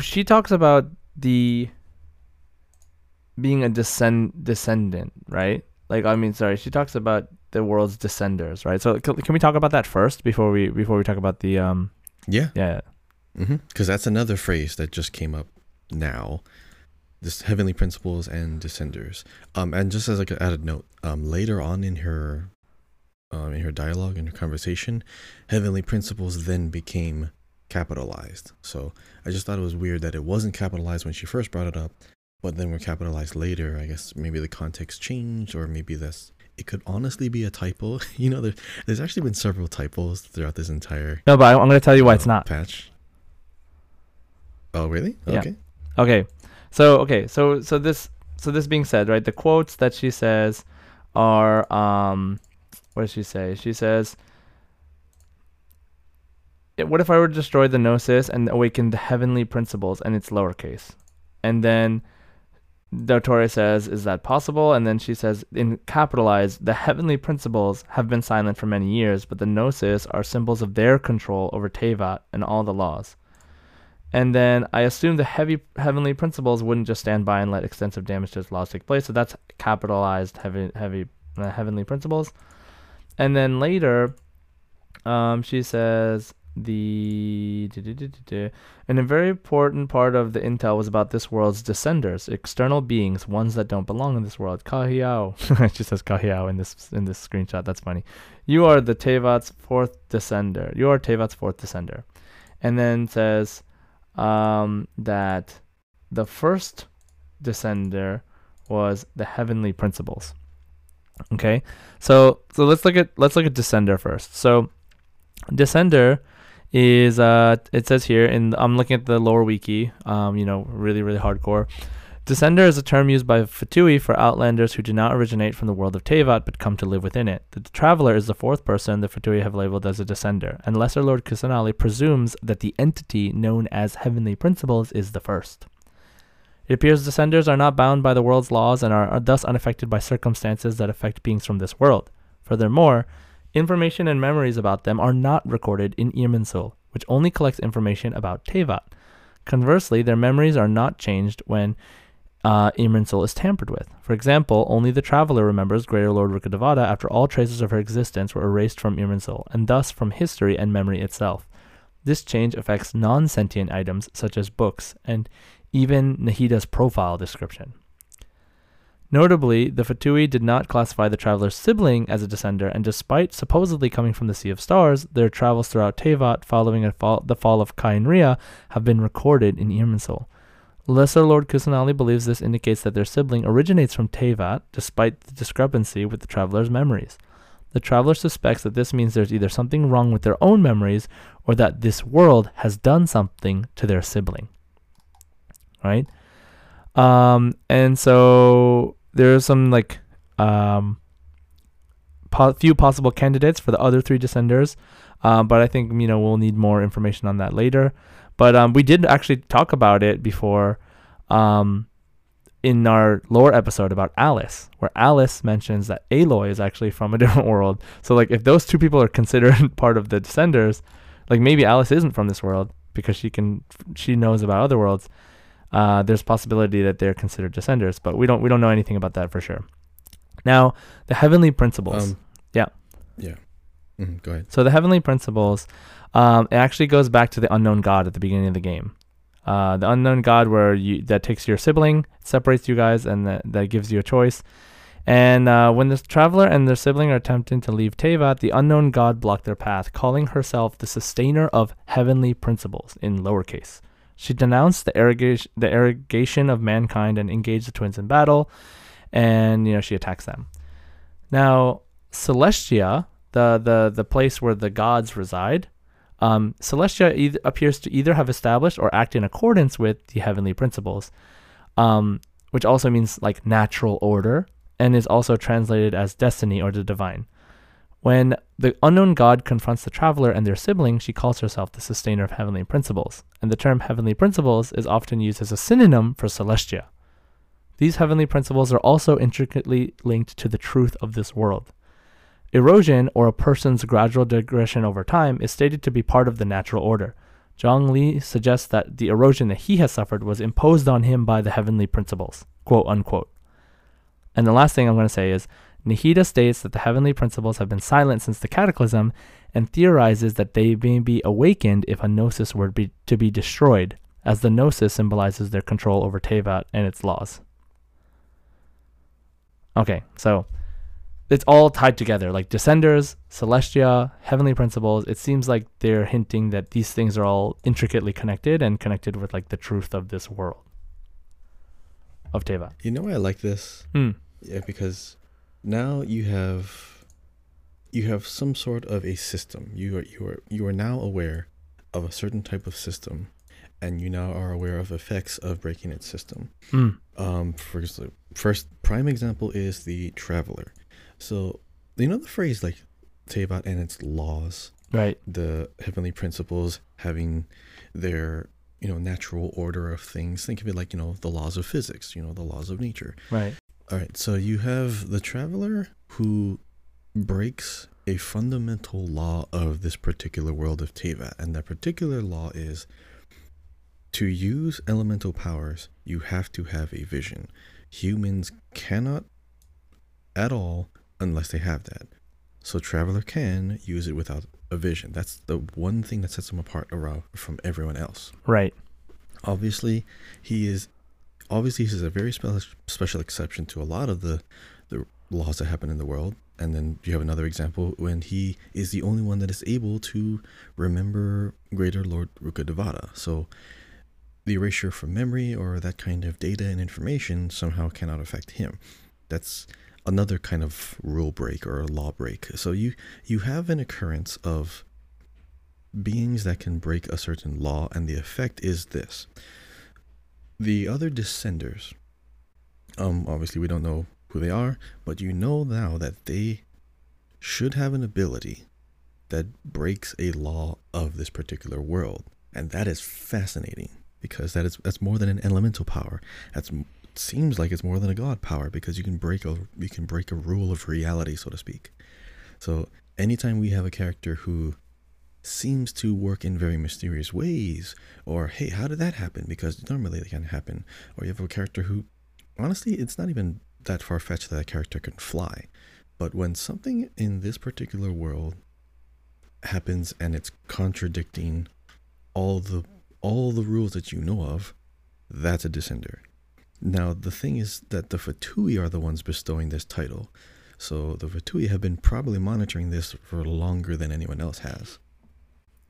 S1: she talks about the being a descend descendant, right? Like I mean, sorry, she talks about the world's descenders, right? So can, can we talk about that first before we before we talk about the um
S2: Yeah,
S1: yeah
S2: because mm-hmm. that's another phrase that just came up now. This heavenly principles and descenders. Um, and just as like an added note, um, later on in her, um, in her dialogue in her conversation, heavenly principles then became capitalized. So I just thought it was weird that it wasn't capitalized when she first brought it up, but then were capitalized later. I guess maybe the context changed, or maybe that's it could honestly be a typo. you know, there, there's actually been several typos throughout this entire.
S1: No, but I, am going to tell you why uh, it's not
S2: patch. Oh, really?
S1: Yeah.
S2: Okay.
S1: Okay. So okay. So so this so this being said, right? The quotes that she says are um, what does she say? She says. What if I were to destroy the gnosis and awaken the heavenly principles and it's lowercase? And then Dottore says, Is that possible? And then she says, in capitalized, the heavenly principles have been silent for many years, but the gnosis are symbols of their control over Teyvat and all the laws. And then I assume the heavy heavenly principles wouldn't just stand by and let extensive damage to its laws take place. So that's capitalized heavy heavy uh, heavenly principles. And then later, um, she says the and a very important part of the intel was about this world's descenders, external beings, ones that don't belong in this world. Kahiyao, just says Kahiyao in this in this screenshot. That's funny. You are the Teyvat's fourth descender. You are Teyvat's fourth descender, and then says um, that the first descender was the heavenly principles. Okay, so so let's look at let's look at descender first. So descender is uh it says here and I'm looking at the lower wiki um you know really really hardcore Descender is a term used by Fatui for outlanders who do not originate from the world of Teyvat but come to live within it. The traveler is the fourth person the Fatui have labeled as a descender, and Lesser Lord Kusanali presumes that the entity known as Heavenly Principles is the first. It appears descenders are not bound by the world's laws and are, thus unaffected by circumstances that affect beings from this world. Furthermore, information and memories about them are not recorded in Irminsul, which only collects information about Teyvat. Conversely, their memories are not changed when uh, is tampered with. For example, only the traveler remembers Greater Lord Rukkhadevata after all traces of her existence were erased from Irminsul, and thus from history and memory itself. This change affects non sentient items such as books and even Nahida's profile description. Notably, the Fatui did not classify the traveler's sibling as a descender, and despite supposedly coming from the Sea of Stars, their travels throughout Teyvat following fall, the fall of Khaenri'ah have been recorded in Irminsul. Lesser Lord Kusanali believes this indicates that their sibling originates from Teyvat, despite the discrepancy with the traveler's memories. The traveler suspects that this means there's either something wrong with their own memories or that this world has done something to their sibling. Right? Um, and so there are some like um, po- few possible candidates for the other three descenders, um, but I think you know we'll need more information on that later. But um, we did actually talk about it before um, in our lore episode about Alice, where Alice mentions that Aloy is actually from a different world. So like if those two people are considered part of the Descenders, like maybe Alice isn't from this world because she can she knows about other worlds. Uh, there's possibility that they're considered Descenders, but we don't we don't know anything about that for sure. Now the heavenly principles.
S2: Um,
S1: yeah.
S2: Yeah. Mhm, go ahead.
S1: So the heavenly principles, um, it actually goes back to the unknown god at the beginning of the game. Uh, the unknown god, where you that takes your sibling, separates you guys, and that, that gives you a choice. And uh, when the traveler and their sibling are attempting to leave Teyvat, the unknown god blocked their path, calling herself the sustainer of heavenly principles in lowercase. She denounced the irrigation, the of mankind and engaged the twins in battle, and you know she attacks them. Now, Celestia, the the the place where the gods reside, um, Celestia appears to either have established or act in accordance with the heavenly principles, um, which also means like natural order, and is also translated as destiny or the divine. When the unknown god confronts the traveler and their sibling, she calls herself the sustainer of heavenly principles, and the term heavenly principles is often used as a synonym for Celestia. These heavenly principles are also intricately linked to the truth of this world. Erosion, or a person's gradual digression over time, is stated to be part of the natural order. Zhongli suggests that the erosion that he has suffered was imposed on him by the heavenly principles, quote unquote. And the last thing I'm going to say is Nahida states that the heavenly principles have been silent since the cataclysm and theorizes that they may be awakened if a gnosis were be, to be destroyed, as the gnosis symbolizes their control over Teyvat and its laws. Okay, so it's all tied together like descenders celestia heavenly principles it seems like they're hinting that these things are all intricately connected and connected with like the truth of this world of Teyvat
S2: You know why I like this?
S1: Hmm.
S2: Yeah, because now you have you have some sort of a system. You are you are you are now aware of a certain type of system, and you now are aware of effects of breaking its system.
S1: Hmm.
S2: Um, for first prime example is the traveler. So you know the phrase like Teyvat and its laws,
S1: right
S2: the heavenly principles having their you know natural order of things. Think of it like you know the laws of physics, you know the laws of nature.
S1: right
S2: All right, so you have the traveler who breaks a fundamental law of this particular world of Teyvat, and that particular law is to use elemental powers, you have to have a vision. Humans cannot at all unless they have that. So Traveler can use it without a vision. That's the one thing that sets him apart around from everyone else.
S1: Right.
S2: Obviously, he is obviously he's a very special special exception to a lot of the the laws that happen in the world. And then you have another example when he is the only one that is able to remember Greater Lord Rukkhadevata. So the erasure from memory or that kind of data and information somehow cannot affect him. That's another kind of rule break or a law break. So you you have an occurrence of beings that can break a certain law and the effect is this. The other descenders um obviously we don't know who they are, but you know now that they should have an ability that breaks a law of this particular world. And that is fascinating because that is that's more than an elemental power. That's seems like it's more than a god power because you can break a you can break a rule of reality, so to speak. So anytime we have a character who seems to work in very mysterious ways, or hey, how did that happen? Because normally they can't happen. Or you have a character who, honestly, it's not even that far fetched that a character can fly. But when something in this particular world happens and it's contradicting all the all the rules that you know of, that's a descender. Now the thing is that the Fatui are the ones bestowing this title. So the Fatui have been probably monitoring this for longer than anyone else has.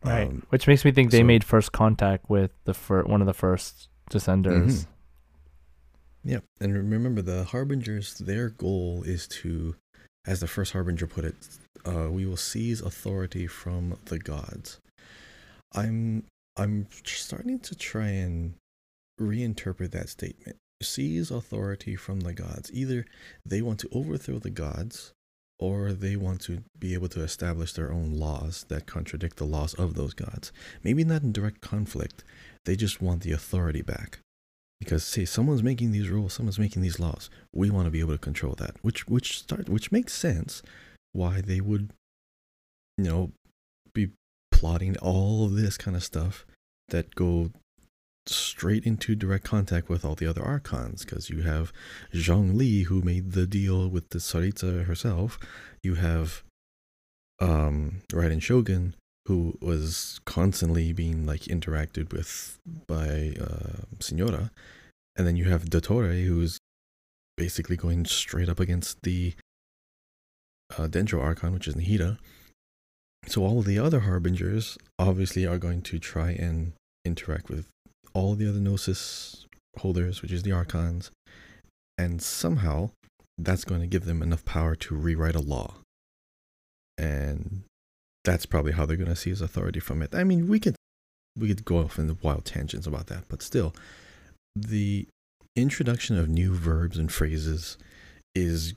S1: Right.
S2: Um,
S1: Which makes me think they
S2: so-
S1: made first contact with the fir- one of the first descenders.
S2: Mhm. Yeah, and remember the harbingers. Their goal is to, as the first harbinger put it, uh, we will seize authority from the gods. I'm I'm starting to try and reinterpret that statement. Seize authority from the gods. Either they want to overthrow the gods, or they want to be able to establish their own laws that contradict the laws of those gods. Maybe not in direct conflict. They just want the authority back because say someone's making these rules someone's making these laws we want to be able to control that which which start which makes sense why they would you know be plotting all of this kind of stuff that go straight into direct contact with all the other archons because you have Zhongli who made the deal with the Tsaritsa herself you have um Raiden Shogun who was constantly being like interacted with by uh, Signora, and then you have Dottore, who's basically going straight up against the uh, Dendro Archon, which is Nahida. So all of the other harbingers obviously are going to try and interact with all the other gnosis holders, which is the archons, and somehow that's going to give them enough power to rewrite a law. And that's probably how they're going to seize authority from it. I mean, we could we could go off in the wild tangents about that, but still, the introduction of new verbs and phrases is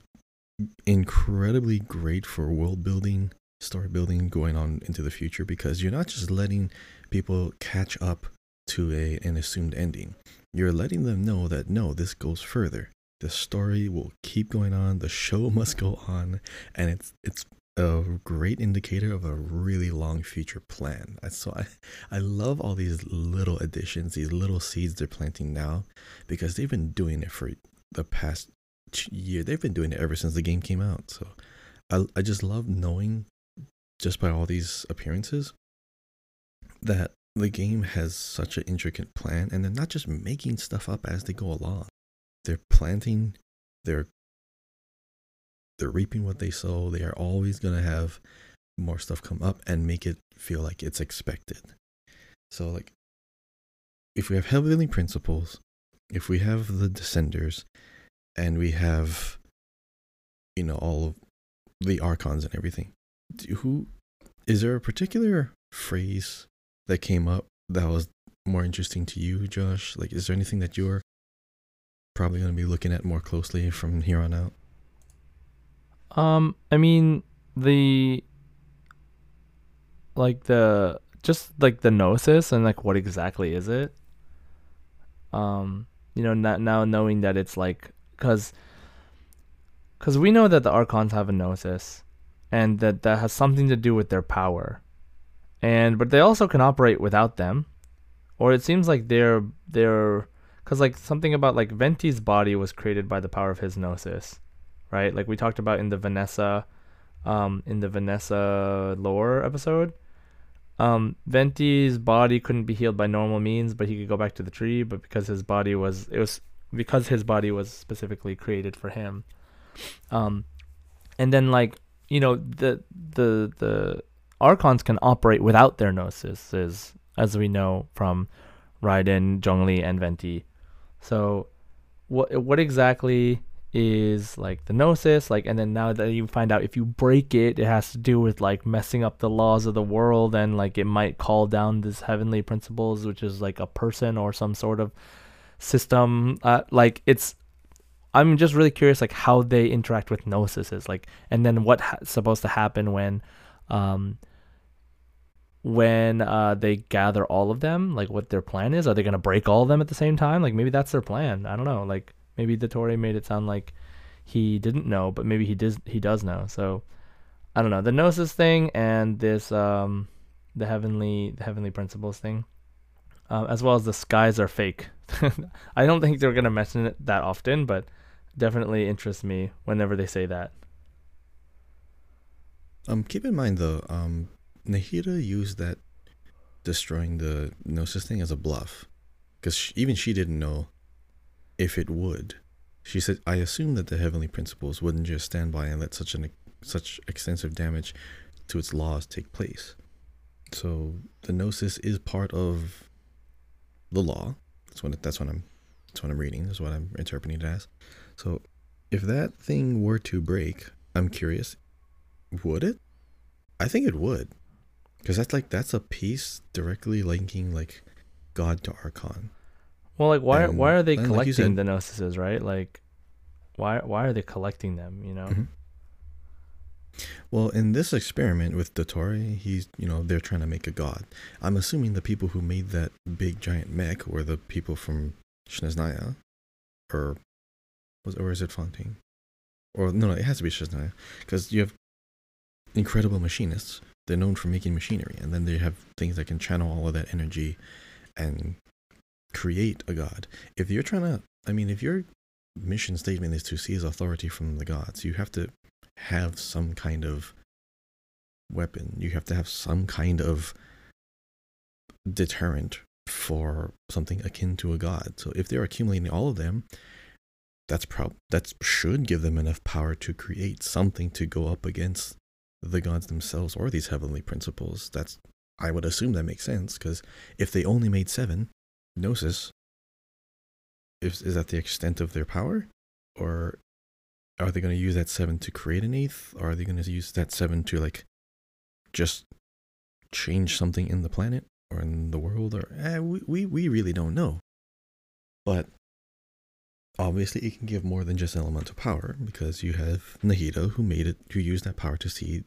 S2: incredibly great for world building, story building going on into the future because you're not just letting people catch up to a an assumed ending. You're letting them know that no, this goes further. The story will keep going on. The show must go on, and it's it's a great indicator of a really long future plan. So I, I love all these little additions, these little seeds they're planting now, because they've been doing it for the past year. They've been doing it ever since the game came out. So I, I just love knowing, just by all these appearances, that the game has such an intricate plan, and they're not just making stuff up as they go along. They're planting, they're they're reaping what they sow. They are always going to have more stuff come up and make it feel like it's expected. So, like, if we have heavenly principles, if we have the descenders, and we have, you know, all of the archons and everything, who is there a particular phrase that came up that was more interesting to you, Josh? Like, is there anything that you're probably going to be looking at more closely from here on out?
S1: Um, I mean the like the just like the gnosis and like what exactly is it? Um, you know, not now knowing that it's like because because we know that the archons have a gnosis, and that that has something to do with their power, and but they also can operate without them, or it seems like they're they're because like something about like Venti's body was created by the power of his gnosis right? Like we talked about in the Vanessa um, in the Vanessa lore episode. Um, Venti's body couldn't be healed by normal means, but he could go back to the tree. But because his body was, it was because his body was specifically created for him. Um, and then like you know the the the archons can operate without their gnosis, is as we know from Raiden, Zhongli, and Venti. So, what what exactly is like the gnosis? Like, and then now that you find out if you break it, it has to do with like messing up the laws of the world, and like it might call down this heavenly principles, which is like a person or some sort of system. Uh, like it's. I'm just really curious, like how they interact with gnosis is like, and then what's ha- supposed to happen when, um, when uh, they gather all of them, like what their plan is. Are they gonna break all of them at the same time? Like maybe that's their plan. I don't know. Like maybe the Dottore made it sound like he didn't know, but maybe he does. He does know. So I don't know the gnosis thing and this um the heavenly the heavenly principles thing, uh, as well as the skies are fake. I don't think they're gonna mention it that often, but definitely interests me whenever they say that.
S2: Um, keep in mind though, um, Nahida used that destroying the gnosis thing as a bluff, because even she didn't know if it would. She said, "I assume that the heavenly principles wouldn't just stand by and let such an such extensive damage to its laws take place." So the gnosis is part of the law. That's what that's what I'm that's what I'm reading. That's what I'm interpreting it as. So if that thing were to break, I'm curious, would it? I think it would. Because that's like that's a piece directly linking like God to Archon.
S1: Well, like why
S2: And-
S1: why are they
S2: and like
S1: collecting
S2: said-
S1: the gnosises, right? Like why why are they collecting them, you know?
S2: Mhm. Well, in this experiment with Dottore, he's you know they're trying to make a god. I'm assuming the people who made that big giant mech were the people from Snezhnaya, or was or is it Fontaine? Or no, no, it has to be Snezhnaya because you have incredible machinists. They're known for making machinery, and then they have things that can channel all of that energy and create a god. If you're trying to, I mean, if your mission statement is to seize authority from the gods, you have to have some kind of weapon. You have to have some kind of deterrent for something akin to a god. So if they're accumulating all of them, that's prob that should give them enough power to create something to go up against the gods themselves or these heavenly principles. That's I would assume that makes sense because if they only made seven, gnosis is is that the extent of their power, or are they going to use that seven to create an eighth, or are they going to use that seven to like just change something in the planet or in the world, or eh, we, we we really don't know. But obviously, it can give more than just elemental power because you have Nahida who made it, who used that power to see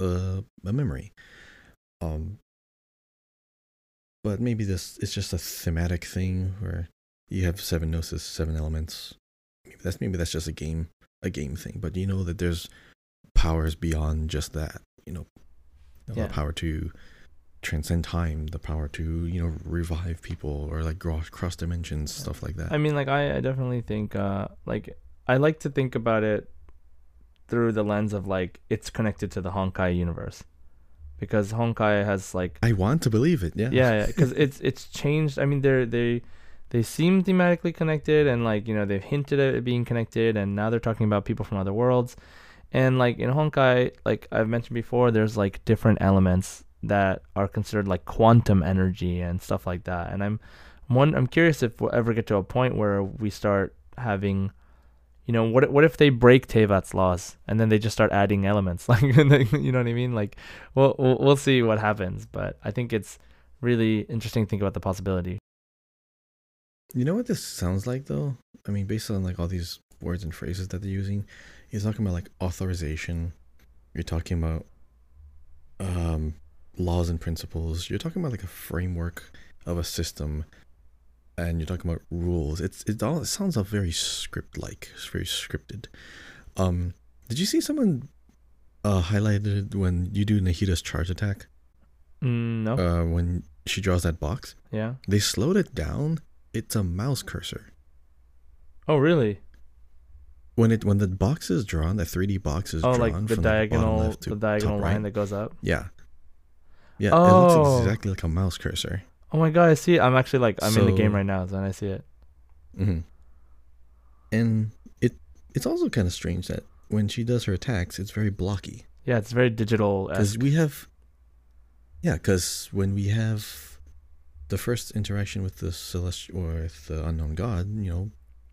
S2: uh, a memory. Um, but maybe this is just a thematic thing where you have seven gnosis, seven elements. Maybe that's maybe that's just a game a game thing, but you know that there's powers beyond just that. You know,
S1: Yeah.
S2: power to transcend time, the power to you know revive people or like cross cross dimensions, stuff like that.
S1: I mean, like I, I definitely think uh like I like to think about it through the lens of like it's connected to the Honkai universe. Because Honkai has like
S2: I want to believe it. Yeah.
S1: yeah, because it's it's changed. I mean, they're they they seem thematically connected, and like you know they've hinted at it being connected, and now they're talking about people from other worlds, and like in Honkai, like I've mentioned before, there's like different elements that are considered like quantum energy and stuff like that, and I'm one I'm curious if we'll ever get to a point where we start having. You know what? What if they break Teyvat's laws and then they just start adding elements? Like, you know what I mean? Like, we'll we'll, we'll see what happens. But I think it's really interesting to think about the possibility.
S2: You know what this sounds like though? I mean, based on like all these words and phrases that they're using, you're talking about like authorization. You're talking about um, laws and principles. You're talking about like a framework of a system, and you're talking about rules. It's it all it sounds all very script like. It's very scripted. Um, did you see someone uh highlighted when you do Nahida's charge attack?
S1: Mm, no.
S2: Uh, when she draws that box,
S1: yeah.
S2: they slowed it down. It's a mouse cursor.
S1: Oh, really?
S2: when it when the box is drawn, the 3D box is
S1: oh,
S2: drawn
S1: like the
S2: from
S1: diagonal,
S2: left to
S1: the diagonal line
S2: right.
S1: that goes up.
S2: Yeah. Yeah, it
S1: Oh.
S2: looks exactly like a mouse cursor.
S1: Oh my god, I see it. I'm actually like I'm in the game right now, and I see it.
S2: hmm And it it's also kind of strange that when she does her attacks, it's very blocky.
S1: Yeah, it's very digital.
S2: Because we have, yeah, because when we have the first interaction with the celestial or with the unknown god, you know,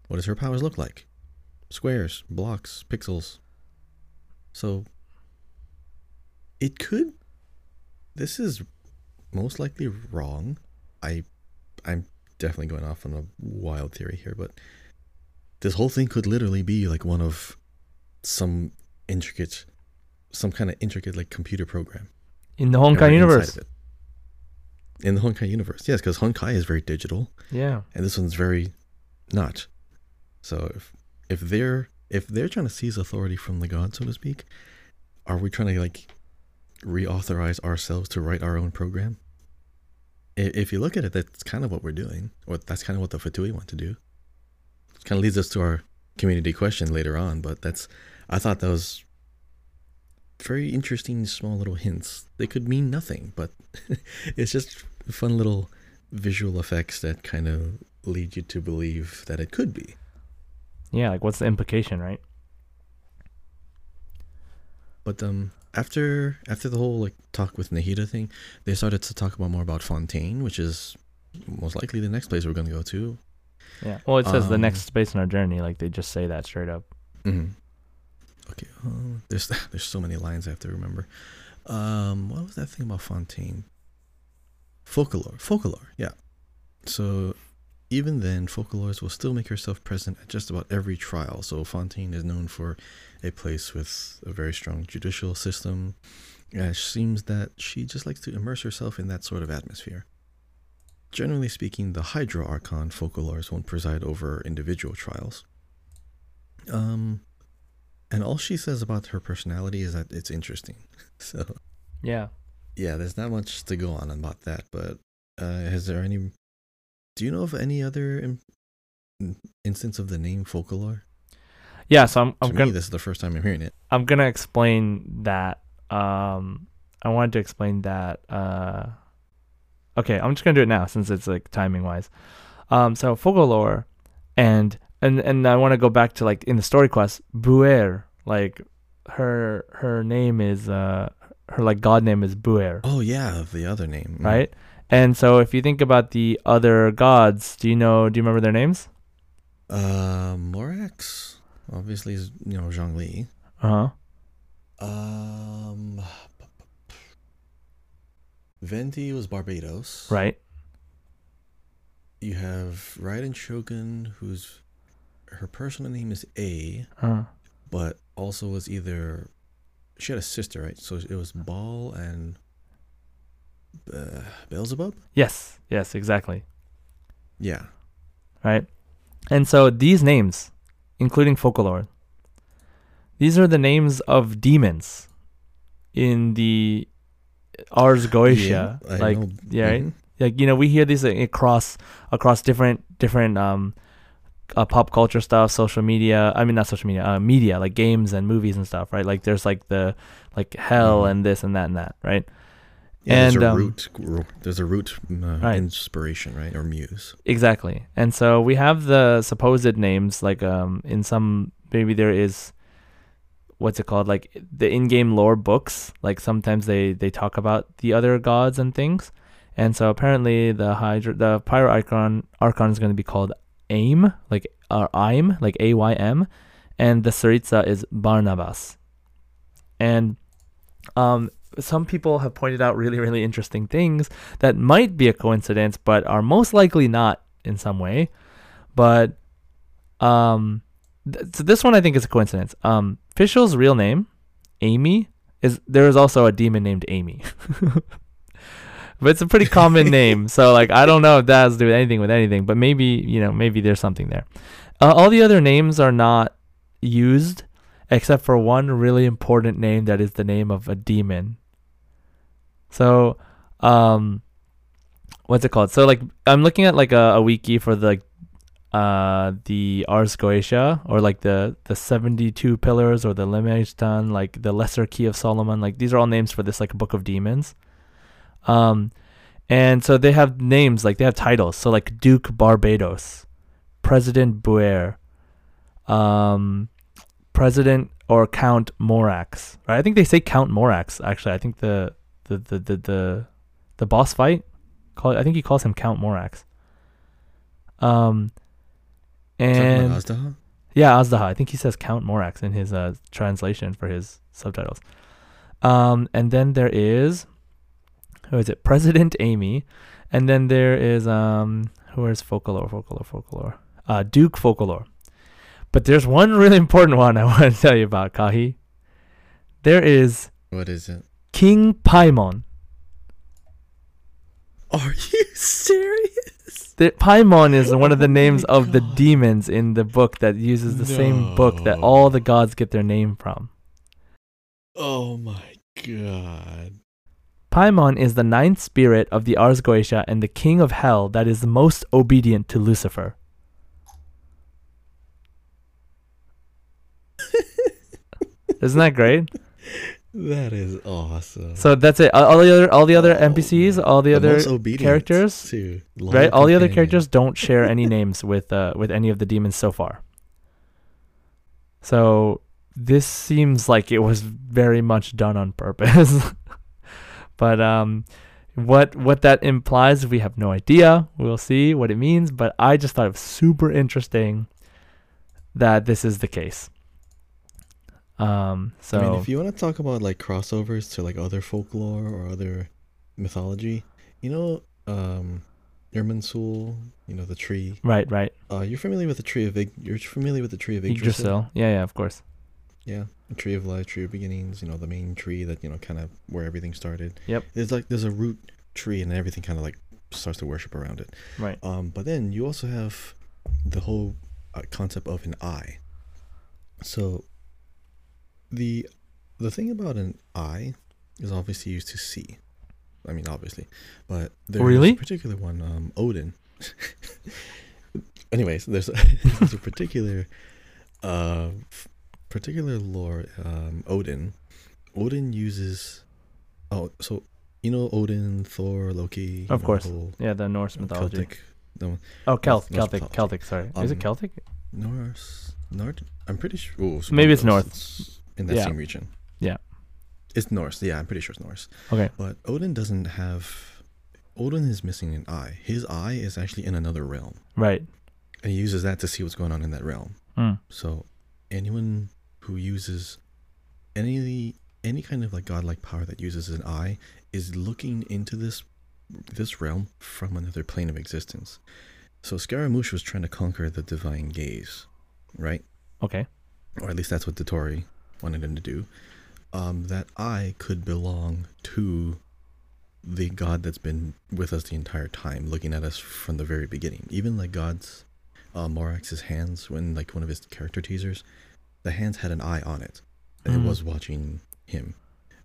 S2: what does her powers look like? Squares, blocks, pixels. So it could. This is most likely wrong. I, I'm definitely going off on a wild theory here, but this whole thing could literally be like one of some intricate some kind of intricate like computer program.
S1: in the Honkai universe.
S2: In the Honkai universe, yes, because Honkai is very digital,
S1: Yeah.
S2: and this one's very not. So if if they're if they're trying to seize authority from the god, so to speak, are we trying to like reauthorize ourselves to write our own program? If you look at it, that's kind of what we're doing, or that's kind of what the Fatui want to do. It kind of leads us to our community question later on, but that's I thought that was very interesting small little hints. They could mean nothing, but it's just fun little visual effects that kind of lead you to believe that it could be.
S1: Yeah, like what's the implication, right?
S2: But um after after the whole like talk with Nahida thing, they started to talk about more about Fontaine, which is most likely the next place we're going to go to.
S1: Yeah. Well, it says the
S2: Um,
S1: next space in our journey. Like they just say that straight up.
S2: Mm-hmm. Okay, uh, there's there's so many lines I have to remember. Um, what was that thing about Fontaine? Focalor, Focalor, yeah. So even then, Focalors will still make herself present at just about every trial. So Fontaine is known for a place with a very strong judicial system. It seems that she just likes to immerse herself in that sort of atmosphere. Generally speaking, the Hydro Archon Focalors won't preside over individual trials. Um, and all she says about her personality is that it's interesting. So
S1: Yeah.
S2: yeah, there's not much to go on about that. But uh, is there any? Do you know of any other in, instance of the name Focalor?
S1: Yeah. So I'm
S2: To
S1: I'm
S2: me,
S1: gonna
S2: this is the first time I'm hearing it.
S1: I'm gonna explain that. Um, I wanted to explain that. Uh, okay, I'm just gonna do it now since it's like timing wise. Um, so Focalor, and and and I want to go back to like in the story quest, Buer. Like her her name is uh her like god name is Buer,
S2: Oh yeah, the other name,
S1: right? And so if you think about the other gods, do you know? Do you remember their names?
S2: Uh, Morax obviously is you know Zhongli.
S1: Uh huh.
S2: Um, Venti was Barbatos.
S1: Right.
S2: You have Raiden Shogun, whose her personal name is Ei,
S1: Uh,
S2: but also was either she had a sister, right? So it was Baal and uh, Beelzebub.
S1: yes. Yes. Exactly.
S2: Yeah.
S1: right? And so these names, including Focalor, these are the names of demons in the Ars Goetia.
S2: I
S1: like
S2: know.
S1: yeah, right?
S2: Mhm.
S1: like you know, we hear these like, across across different different um uh, pop culture stuff, social media. I mean, not social media, uh, media like games and movies and stuff, right? Like there's like the like hell
S2: Mhm.
S1: and this and that and that, right?
S2: Yeah, there's
S1: And,
S2: a
S1: um,
S2: root. There's a root uh,
S1: Right.
S2: inspiration, right, or muse.
S1: Exactly. And so we have the supposed names like um in some maybe there is what's it called like the in-game lore books like sometimes they they talk about the other gods and things. And so apparently the hydra the pyro archon archon is going to be called aim like or aim like A Y M and the Tsaritsa is Barnabas. And um some people have pointed out really really interesting things that might be a coincidence but are most likely not in some way. But um th- so this one i think is a coincidence. Um Fischl's real name amy is there is also a demon named amy. But it's a pretty common name so like i don't know if that has to do with anything with anything but maybe you know maybe there's something there. Uh, all the other names are not used except for one really important name that is the name of a demon so, um, what's it called? So like I'm looking at like a, a wiki for the uh, the Ars Goetia, or like the the seventy two pillars, or the Lemegeton, like the Lesser Key of Solomon. Like these are all names for this like book of demons. Um, and so they have names, like they have titles. So like Duke Barbatos, President Buer, um, President or Count Morax. Right? I think they say Count Morax. Actually, I think the the the the the, the boss fight. Call I think he calls him Count Morax. Um, and
S2: Azdaha?
S1: yeah, Azdaha. I think he says Count Morax in his uh, translation for his subtitles. Um, and then there is who is it? President Amy, and then there is um, who is Focalor, Focalor, Focalor, uh, Duke Focalor. But there's one really important one I want to tell you about, Kahi. There is
S2: What is it?
S1: King Paimon.
S2: Are you serious?
S1: The, Paimon is one of the
S2: Oh
S1: names of the demons in the book that uses the same book that all the gods get their name from.
S2: Oh my god.
S1: Paimon is the ninth spirit of the Ars Goetia and the king of hell that is the most obedient to Lucifer. Isn't that great?
S2: That is awesome.
S1: So that's it. All all the other, all the other
S2: Oh,
S1: NPCs, all the, other characters,
S2: too.
S1: Right? All the other characters don't share any names with uh, with any of the demons so far. So this seems like it was very much done on purpose. but um, what what that implies, we have no idea. We'll see what it means. But I just thought it was super interesting that this is the case. Um, so
S2: I mean, if you want to talk about like crossovers to like other folklore or other mythology, you know, um, Irminsul, you know, the tree.
S1: right, right,
S2: Uh, you're familiar with the tree of Ig- you're familiar with the tree of Yggdrasil?
S1: Yggdrasil. Yeah, yeah, of course.
S2: Yeah, the tree of life, tree of beginnings. You know, the main tree that you know, kind of where everything started.
S1: Yep.
S2: There's like there's a root tree, and everything kind of like starts to worship around it.
S1: Right.
S2: Um, but then you also have the whole uh, concept of an eye. So the the thing about an eye is obviously used to see. I mean, obviously, but there's
S1: Really?
S2: a particular one, um, Odin. Anyways, there's a, there's a particular, uh, f- particular lore. Um, Odin, Odin uses. Oh, so you know Odin, Thor, Loki.
S1: Of course.
S2: the whole
S1: Yeah, the Norse mythology.
S2: Celtic. No,
S1: Oh, Celt,
S2: Norse
S1: Celtic,
S2: mythology.
S1: Celtic. Sorry, is it
S2: Um,
S1: Celtic?
S2: Norse, Nord. I'm pretty sure. Oh, so
S1: Maybe it's North.
S2: it's in that
S1: Yeah.
S2: same region.
S1: Yeah.
S2: It's Norse. Yeah, I'm pretty sure it's Norse.
S1: Okay.
S2: But Odin doesn't have. Odin is missing an eye. His eye is actually in another realm,
S1: Right.
S2: and he uses that to see what's going on in that realm.
S1: Mm.
S2: So, anyone who uses any any kind of like godlike power that uses an eye is looking into this this realm from another plane of existence. So Scaramouche was trying to conquer the divine gaze, right?
S1: Okay.
S2: Or at least that's what Dottore wanted him to do. Um, that I could belong to the god that's been with us the entire time, looking at us from the very beginning. Even like God's uh, Morax's hands, when like one of his character teasers, the hands had an eye on it, and
S1: Mm.
S2: it was watching him.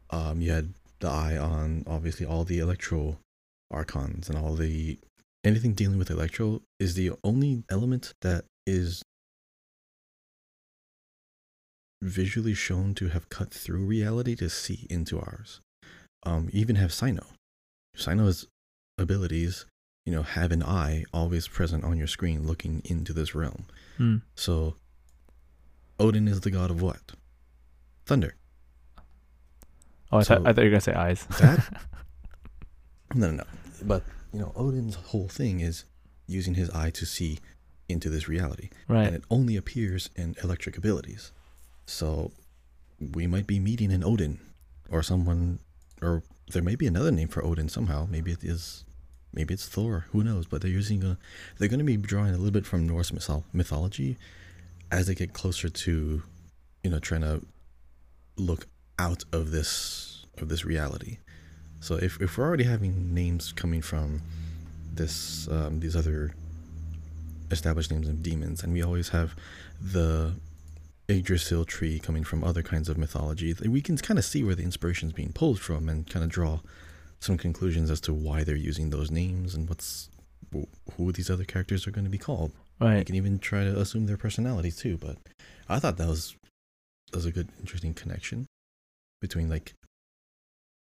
S2: Um, you had the eye on obviously all the electro archons and all the anything dealing with electro is the only element that is visually shown to have cut through reality to see into ours. Um, even have Cyno. Cyno's abilities, you know, have an eye always present on your screen looking into this realm.
S1: Hmm.
S2: So, Odin is the god of what? Thunder.
S1: Oh, I, thought
S2: So-
S1: I thought you were gonna say eyes.
S2: That? no, no, no. But, you know, Odin's whole thing is using his eye to see into this reality.
S1: right.
S2: and it only appears in electric abilities. So we might be meeting an Odin or someone or there may be another name for Odin somehow. Maybe it is maybe it's Thor, who knows, but they're using a they're going to be drawing a little bit from Norse mythology as they get closer to you know trying to look out of this of this reality. So if if we're already having names coming from this um, these other established names of demons, and we always have the Yggdrasil tree coming from other kinds of mythology. We can kind of see where the inspiration is being pulled from, and kind of draw some conclusions as to why they're using those names and what's who these other characters are going to be called. You
S1: Right.
S2: can even try to assume their personalities too. But I thought that was that was a good, interesting connection between like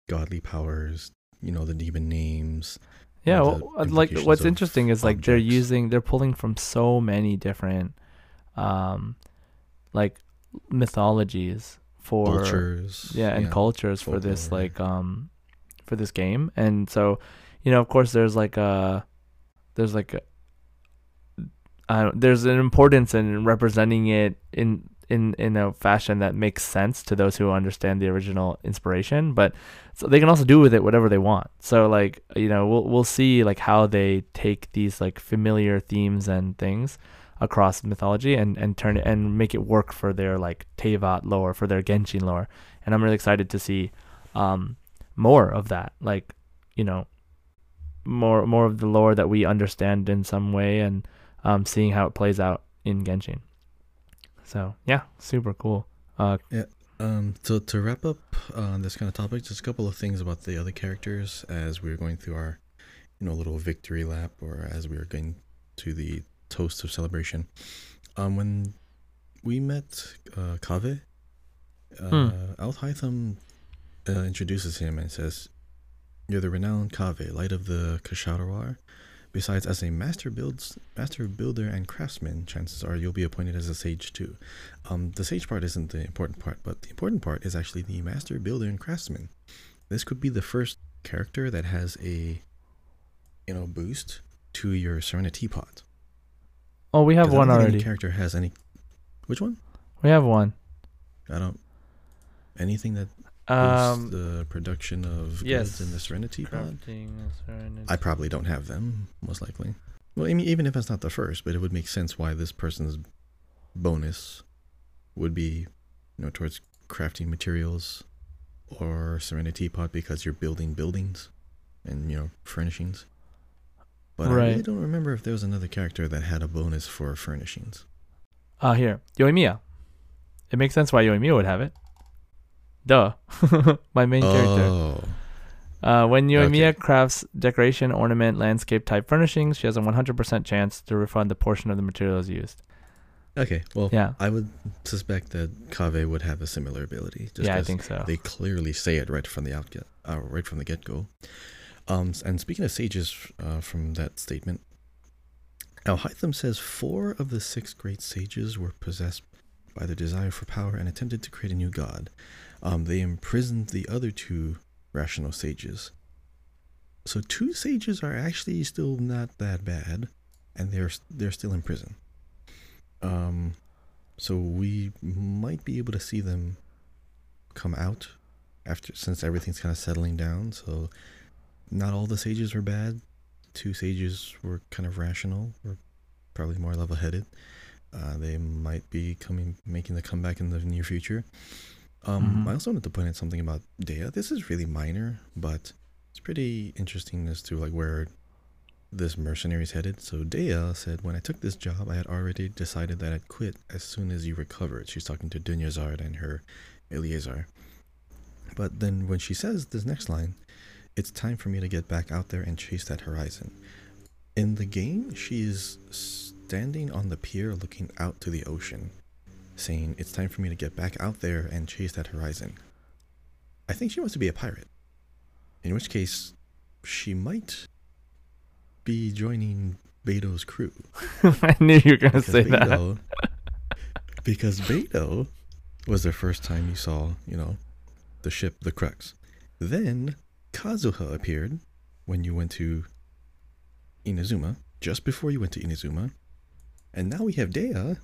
S2: godly powers, you know, the demon names.
S1: Yeah, well, uh, like what's interesting is like they're using they're pulling from so many different um like mythologies for
S2: cultures.
S1: yeah and cultures for this like um for this game. And so you know of course there's like a there's like a I don't, there's an importance in representing it in in in a fashion that makes sense to those who understand the original inspiration. But so they can also do with it whatever they want. So like you know we'll we'll see like how they take these like familiar themes and things across mythology and and turn it and make it work for their like Teyvat lore for their Genshin lore. And I'm really excited to see um more of that like you know more more of the lore that we understand in some way and um seeing how it plays out in Genshin. So yeah super cool. Uh
S2: Um, so to wrap up on this kind of topic, just a couple of things about the other characters as we were going through our, you know, little victory lap, or as we were going to the toast of celebration. Um, when we met uh, Kaveh, uh,
S1: Hmm.
S2: Alhaitham uh, introduces him and says, "You're the renowned Kaveh, light of the Kshahrewar. Besides, as a master builds, master builder and craftsman, chances are you'll be appointed as a sage too." Um, the sage part isn't the important part, but the important part is actually the master builder and craftsman. This could be the first character that has a, you know, boost to your Serenitea pot.
S1: Oh we have one already
S2: Any character has any. Which one?
S1: we have one
S2: I don't. Anything that
S1: um
S2: the production of
S1: yes.
S2: goods in the Serenity pod.
S1: serenity.
S2: I probably don't have them, most likely. Well, I mean, even if that's not the first, but it would make sense why this person's bonus would be, you know, towards crafting materials or Serenitea Pot because you're building buildings and, you know, furnishings. But I really don't remember if there was another character that had a bonus for furnishings.
S1: Uh, here, Yoimiya. It makes sense why Yoimiya would have it. Duh. My main character.
S2: Oh,
S1: Uh, when Yoimiya
S2: okay.
S1: crafts decoration, ornament, landscape type furnishings, she has a 100% chance to refund the portion of the materials used.
S2: okay. Well,
S1: Yeah.
S2: I would suspect that Kaveh would have a similar ability. Just
S1: yeah, I think so.
S2: They clearly say it right from the outget, uh, right from the get go. Um, and speaking of sages, uh, from that statement, Alhaitham says four of the six great sages were possessed by the desire for power and attempted to create a new god. Um, they imprisoned the other two rational sages. So two sages are actually still not that bad, and they're they're still in prison. Um, so we might be able to see them come out after since everything's kind of settling down. So not all the sages were bad. Two sages were kind of rational, or probably more level-headed. Uh, they might be coming, making the comeback in the near future. Um,
S1: Mhm.
S2: I also wanted to point out something about Dehya. This is really minor, but it's pretty interesting as to like where this mercenary is headed. So Dehya said, "When I took this job, I had already decided that I'd quit as soon as you recovered." She's talking to Dunyarzad and her Eleazar. But then when she says this next line, it's time for me to get back out there and chase that horizon. In the game, she is standing on the pier looking out to the ocean, saying, It's time for me to get back out there and chase that horizon. I think she wants to be a pirate. In which case, she might be joining Beidou's crew.
S1: I knew you were going to say that.
S2: Because Beidou was the first time you saw, you know, the ship, the Crux. Then Kazuha appeared when you went to Inazuma, just before you went to Inazuma. And now we have Dehya,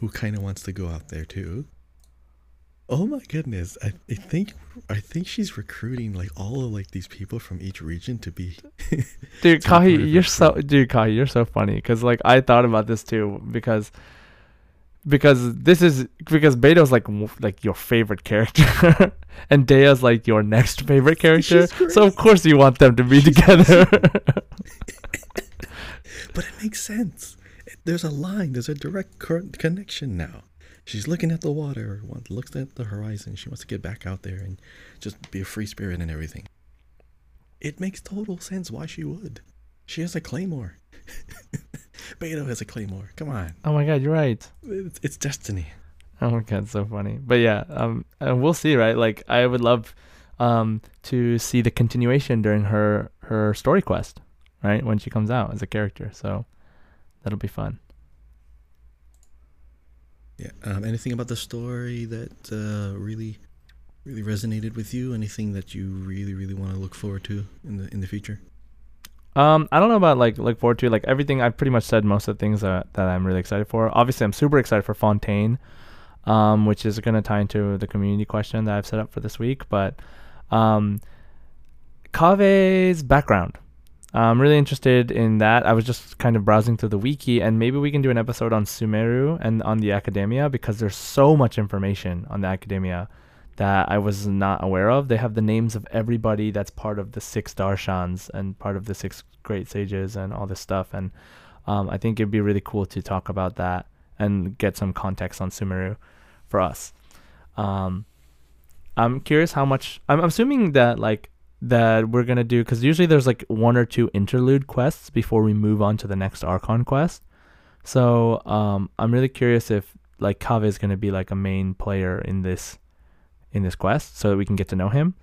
S2: who kind of wants to go out there too. Oh my goodness! I, I think I think she's recruiting like all of like these people from each region to be.
S1: Dude,
S2: It's not part
S1: Kahi, you're so dude, Kahi, you're so funny because like I thought about this too because because this is because Beidou's like like your favorite character and Dehya's like your next favorite character. So of course you want them to be
S2: She's
S1: together.
S2: But it makes sense. There's a line. There's a direct cor- connection now. She's looking at the water, looks at the horizon. She wants to get back out there and just be a free spirit and everything. It makes total sense why she would. She has a claymore. Beidou has a claymore. Come on,
S1: Oh my god, you're right.
S2: it's, it's destiny.
S1: Oh my god, it's so funny. But yeah, um, and we'll see, right? Like, I would love, um, to see the continuation during her her story quest, right? When she comes out as a character. So that'll be fun.
S2: Yeah. Um, anything about the story that uh, really, really resonated with you? Anything that you really, really want to look forward to in the in the future?
S1: Um, I don't know about like look forward to like everything. I've pretty much said most of the things that that I'm really excited for. Obviously, I'm super excited for Fontaine, um, which is going to tie into the community question that I've set up for this week. But, um, Kaveh's background. I'm really interested in that. I was just kind of browsing through the wiki, and maybe we can do an episode on Sumeru and on the academia because there's so much information on the academia that I was not aware of. They have the names of everybody that's part of the six darshans and part of the six great sages and all this stuff. And um, I think it'd be really cool to talk about that and get some context on Sumeru for us. Um, I'm curious how much. I'm assuming that like that we're gonna do because usually there's like one or two interlude quests before we move on to the next Archon quest. So um, I'm really curious if like Kaveh is gonna be like a main player in this in this quest, so that we can get to know him.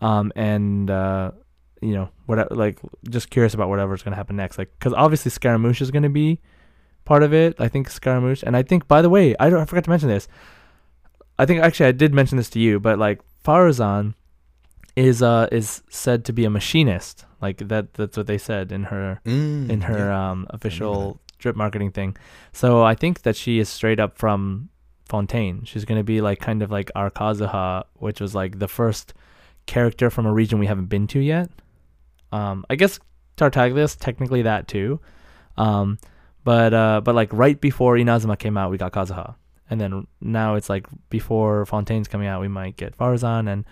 S1: Um, and uh, you know what like just curious about whatever's gonna happen next. Like because obviously Scaramouche is gonna be part of it. I think Scaramouche, and I think by the way, I don't I forgot to mention this. I think actually I did mention this to you, but like Faruzan is uh is said to be a machinist. Like that that's what they said in her
S2: Mm,
S1: in her
S2: yeah.
S1: um official drip marketing thing. So I think that she is straight up from Fontaine. She's gonna be like kind of like our Kazuha, which was like the first character from a region we haven't been to yet. Um, I guess Tartaglia's technically that too. Um, but uh, but like right before Inazuma came out, we got Kazuha, and then now it's like before Fontaine's coming out, we might get Faruzan, and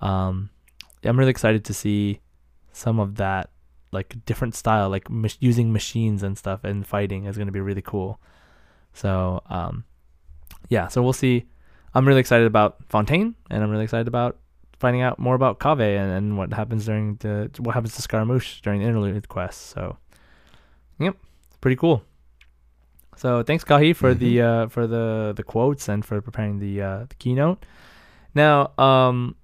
S1: um, I'm really excited to see some of that like different style, like mach- using machines and stuff and fighting is going to be really cool. So um, yeah, so we'll see. I'm really excited about Fontaine, and I'm really excited about finding out more about Kaveh and, and what happens during the what happens to Scaramouche during the interlude quest. So, yep, pretty cool. So thanks Kahi for the uh, for the the quotes and for preparing the uh, the keynote. Now, um,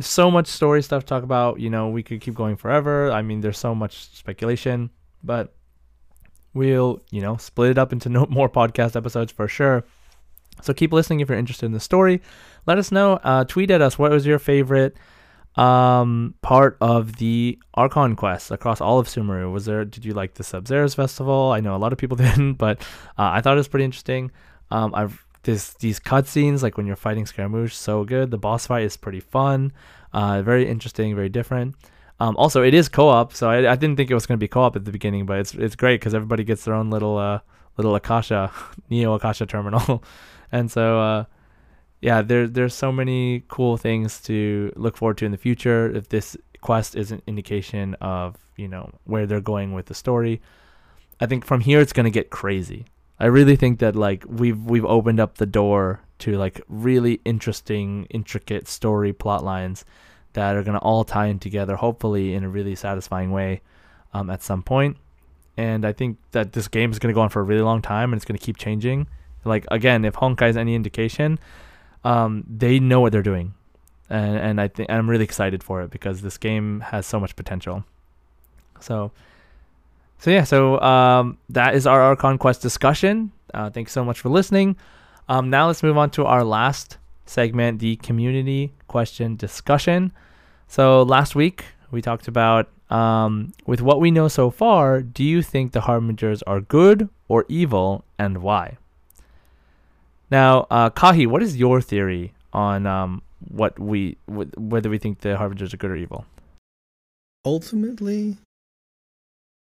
S1: so much story stuff to talk about. You know, we could keep going forever. I mean, there's so much speculation, but we'll you know split it up into no more podcast episodes for sure. So keep listening if you're interested in the story. Let us know. Uh, tweet at us. What was your favorite um, part of the Archon quest across all of Sumeru? Was there? Did you like the Sabzeruz festival? I know a lot of people didn't, but uh, I thought it was pretty interesting. Um, I've this these cutscenes like when you're fighting Scaramouche, so good. The boss fight is pretty fun. Uh, very interesting, very different. Um, also, it is co-op, so I, I didn't think it was going to be co-op at the beginning, but it's it's great because everybody gets their own little uh, little Akasha, Neo Akasha terminal, and so uh, yeah, there there's so many cool things to look forward to in the future. If this quest is an indication of you know where they're going with the story, I think from here it's gonna get crazy. I really think that like we've we've opened up the door to like really interesting, intricate story plot lines that are gonna all tie in together, hopefully in a really satisfying way, um, at some point. And I think that this game is gonna go on for a really long time, and it's gonna keep changing. Like again, if Honkai is any indication, um, they know what they're doing, and and I think I'm really excited for it because this game has so much potential. So, so yeah, so um, that is our Archon Quest discussion. Uh, thanks so much for listening. Um, now let's move on to our last segment, the community question discussion. So last week we talked about um, with what we know so far, do you think the harbingers are good or evil, and why? Now, uh, Kahi, what is your theory on um, what we wh- whether we think the harbingers are good or evil?
S2: Ultimately,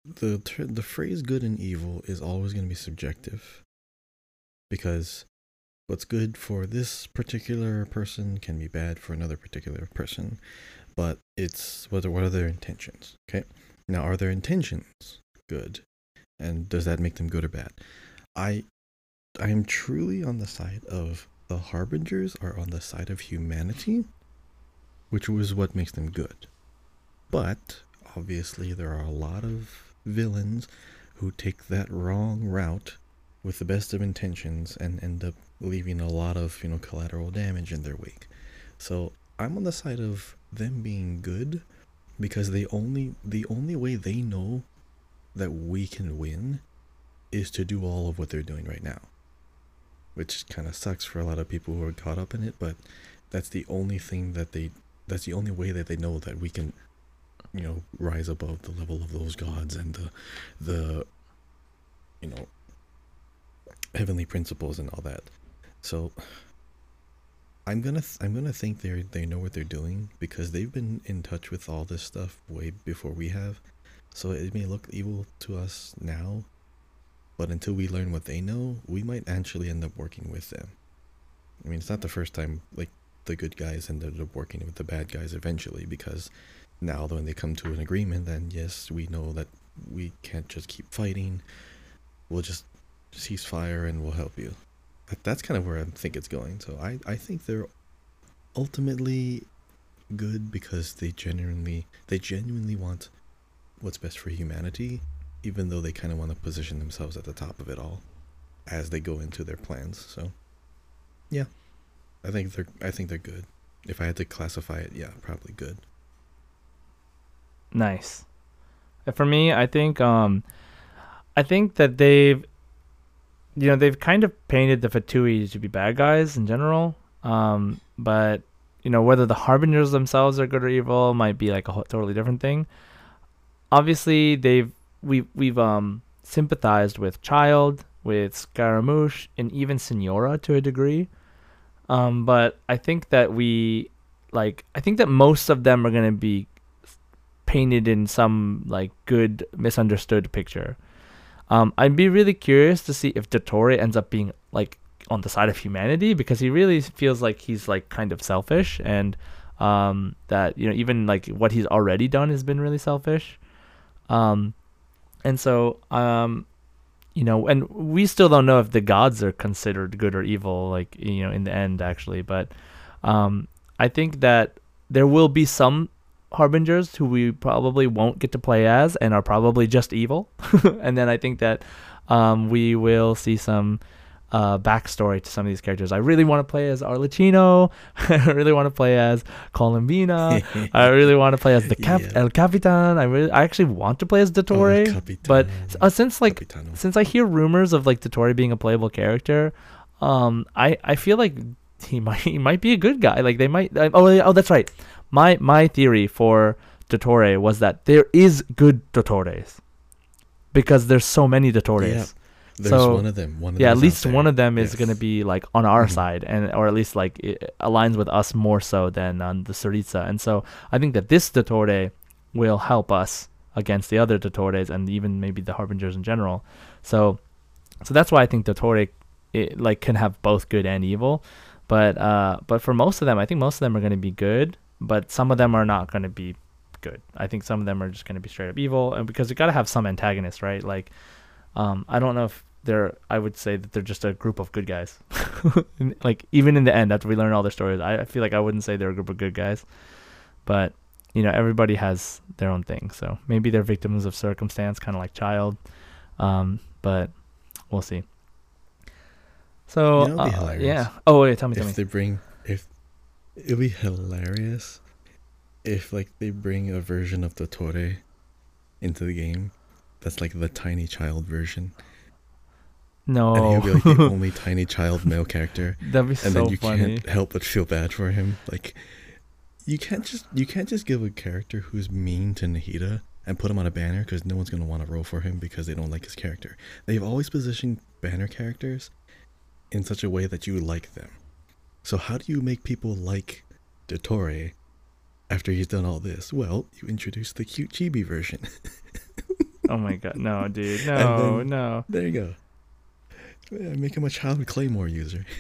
S2: the ter- the phrase "good and evil" is always going to be subjective, because what's good for this particular person can be bad for another particular person. But it's whether what are their intentions? Okay, now are their intentions good, and does that make them good or bad? I I am truly on the side of the harbingers are on the side of humanity, which was what makes them good. But obviously, there are a lot of villains who take that wrong route with the best of intentions and end up leaving a lot of, you know, collateral damage in their wake. So I'm on the side of them being good because they only the only way they know that we can win is to do all of what they're doing right now. Which kind of sucks for a lot of people who are caught up in it, but that's the only thing that they that's the only way that they know that we can you know rise above the level of those gods and the the you know heavenly principles and all that. So I'm gonna th- I'm gonna think they they know what they're doing because they've been in touch with all this stuff way before we have. So it may look evil to us now, but until we learn what they know, we might actually end up working with them. I mean, it's not the first time like the good guys ended up working with the bad guys eventually because now when they come to an agreement, then yes, we know that we can't just keep fighting. We'll just cease fire and we'll help you. That's kind of where I think it's going. So I, I think they're ultimately good because they genuinely they genuinely want what's best for humanity, even though they kind of want to position themselves at the top of it all as they go into their plans. So yeah, I think they're I think they're good. If I had to classify it, yeah, probably good.
S1: Nice. For me, I think um I think that they've you know, they've kind of painted the Fatui to be bad guys in general. Um but you know, whether the harbingers themselves are good or evil might be like a whole, totally different thing. Obviously, they've we've we've um sympathized with Childe, with Scaramouche, and even Signora to a degree. Um, but I think that we like I think that most of them are gonna be painted in some like good misunderstood picture. Um, I'd be really curious to see if Dottore ends up being like on the side of humanity because he really feels like he's like kind of selfish and um, that you know even like what he's already done has been really selfish. Um, and so um, you know, and we still don't know if the gods are considered good or evil, like you know, in the end actually. But um, I think that there will be some harbingers who we probably won't get to play as and are probably just evil. and then I think that um, we will see some uh, backstory to some of these characters. I really want to play as Arlecchino. I really want to play as Colombina. I really want to play as the Cap-
S2: Yeah.
S1: El Capitan. I really, I actually want to play as
S2: Oh,
S1: Dottore.
S2: Capitan.
S1: but uh, since like
S2: Capitano.
S1: since I hear rumors of like Dottore being a playable character, um, I I feel like he might he might be a good guy. Like they might. Uh, oh oh that's right. My my theory for Dottore was that there is good Dottores because there's so many Dottores.
S2: Yeah, There's
S1: So,
S2: one of them. One of
S1: Yeah, at least one of them is
S2: Yes.
S1: gonna be like on our
S2: Mhm.
S1: side, and or at least like it aligns with us more so than on the Tsaritsa. And so I think that this Dottore will help us against the other Dottores and even maybe the Harbingers in general. So, so that's why I think Dottore it, like can have both good and evil. But uh, but for most of them, I think most of them are gonna be good, but some of them are not gonna be good. I think some of them are just gonna be straight up evil, and because you gotta have some antagonist, right? Like, um, I don't know if they're. I would say that they're just a group of good guys. Like even in the end, after we learn all their stories, I, I feel like I wouldn't say they're a group of good guys. But you know, everybody has their own thing. So maybe they're victims of circumstance, kind of like Childe. Um, but we'll see. So
S2: You know
S1: uh,
S2: hilarious?
S1: yeah. Oh wait, tell me, tell me.
S2: if they bring if it'd be hilarious if like they bring a version of Dottore into the game that's like the tiny child version
S1: no,
S2: and he'll be like the only tiny child male character.
S1: That'd be
S2: and
S1: so
S2: then you
S1: funny.
S2: can't help but feel bad for him. Like you can't just you can't just give a character who's mean to Nahida and put him on a banner because no one's going to want to roll for him because they don't like his character. They've always positioned banner characters in such a way that you like them. So how do you make people like Dottore after he's done all this? Well you introduce the cute chibi version.
S1: Oh my god, no, dude, no,
S2: then-
S1: no.
S2: there you go Yeah, make him a child claymore user.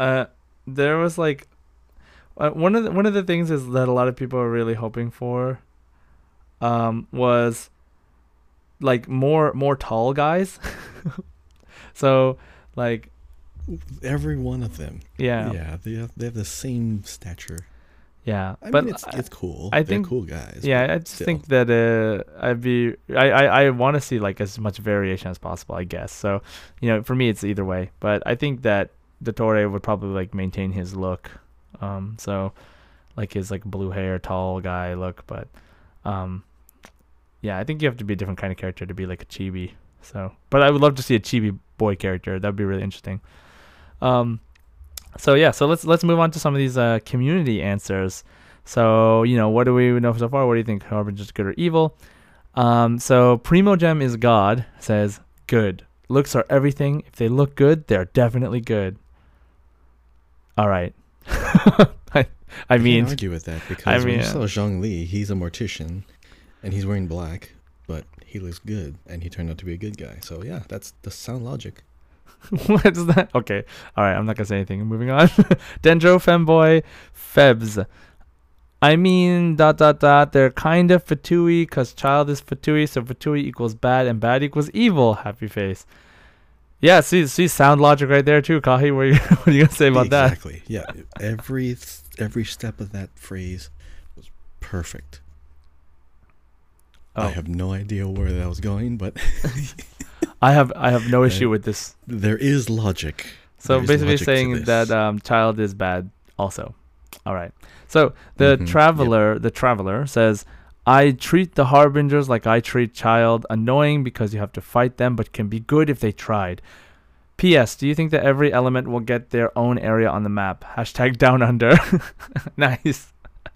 S1: Uh, there was like uh, one of the, one of the things is that a lot of people are really hoping for, um, was like more more tall guys. so like
S2: every one of them.
S1: Yeah,
S2: yeah they have they have the same stature
S1: Yeah,
S2: I
S1: but
S2: mean, it's it's cool.
S1: I
S2: They're
S1: think-
S2: cool guys.
S1: yeah, I just
S2: still.
S1: think that uh, I'd be I I, I want to see like as much variation as possible. I guess so. You know, for me, it's either way. But I think that Dottore would probably like maintain his look. Um, so like his like blue hair, tall guy look. But um, yeah, I think you have to be a different kind of character to be like a chibi. So, but I would love to see a chibi boy character. That'd be really interesting. Um, so yeah, so let's let's move on to some of these uh, community answers. So you know, what do we know so far? What do you think? Harbinger's good or evil? Um, so Primo Gem is God says good. Looks are everything. If they look good, they're definitely good. All right. I, I mean,
S2: argue with that because when
S1: mean,
S2: you
S1: uh,
S2: saw Zhongli, he's a mortician, and he's wearing black, but he looks good, and he turned out to be a good guy. So yeah, that's the sound logic.
S1: What's that? Okay. All right. I'm not gonna say anything. Moving on. Dendro femboy Febs. I mean, dot dot dot. They're kind of Fatui because Childe is Fatui, so Fatui equals bad and bad equals evil. Happy face. Yeah. See, see, sound logic right there too. Kahi, what are you, what are you gonna say about that?
S2: exactly. Yeah, every every step of that phrase was perfect.
S1: Oh,
S2: I have no idea where that was going, but
S1: I have I have no issue with this.
S2: there is logic.
S1: So
S2: there's
S1: basically
S2: logic
S1: saying that um, Childe is bad also. All right. So the
S2: Mhm, yep.
S1: traveler, the traveler says, "I treat the harbingers like I treat Childe. Annoying because you have to fight them, but can be good if they tried." P.S. Do you think that every element will get their own area on the map? Hashtag down under. nice.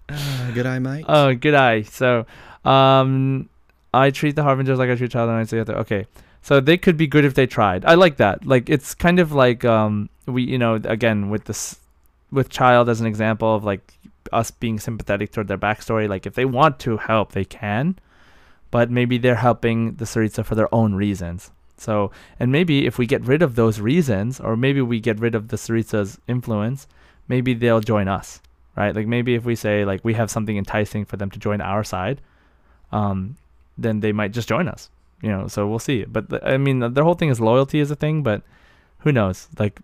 S2: Uh, good eye, mate.
S1: Oh, good eye. So, um, I treat the harbingers like I treat Childe, and I say. Okay, so they could be good if they tried. I like that. Like it's kind of like um, we, you know, again with this, with Childe as an example of like us being sympathetic toward their backstory. Like if they want to help, they can, but maybe they're helping the Tsaritsa for their own reasons. So, and maybe if we get rid of those reasons, or maybe we get rid of the Tsaritsa's influence, maybe they'll join us right? Like maybe if we say like we have something enticing for them to join our side, um, then they might just join us. You know, so we'll see. But th- I mean, the whole thing is loyalty is a thing, but who knows? Like,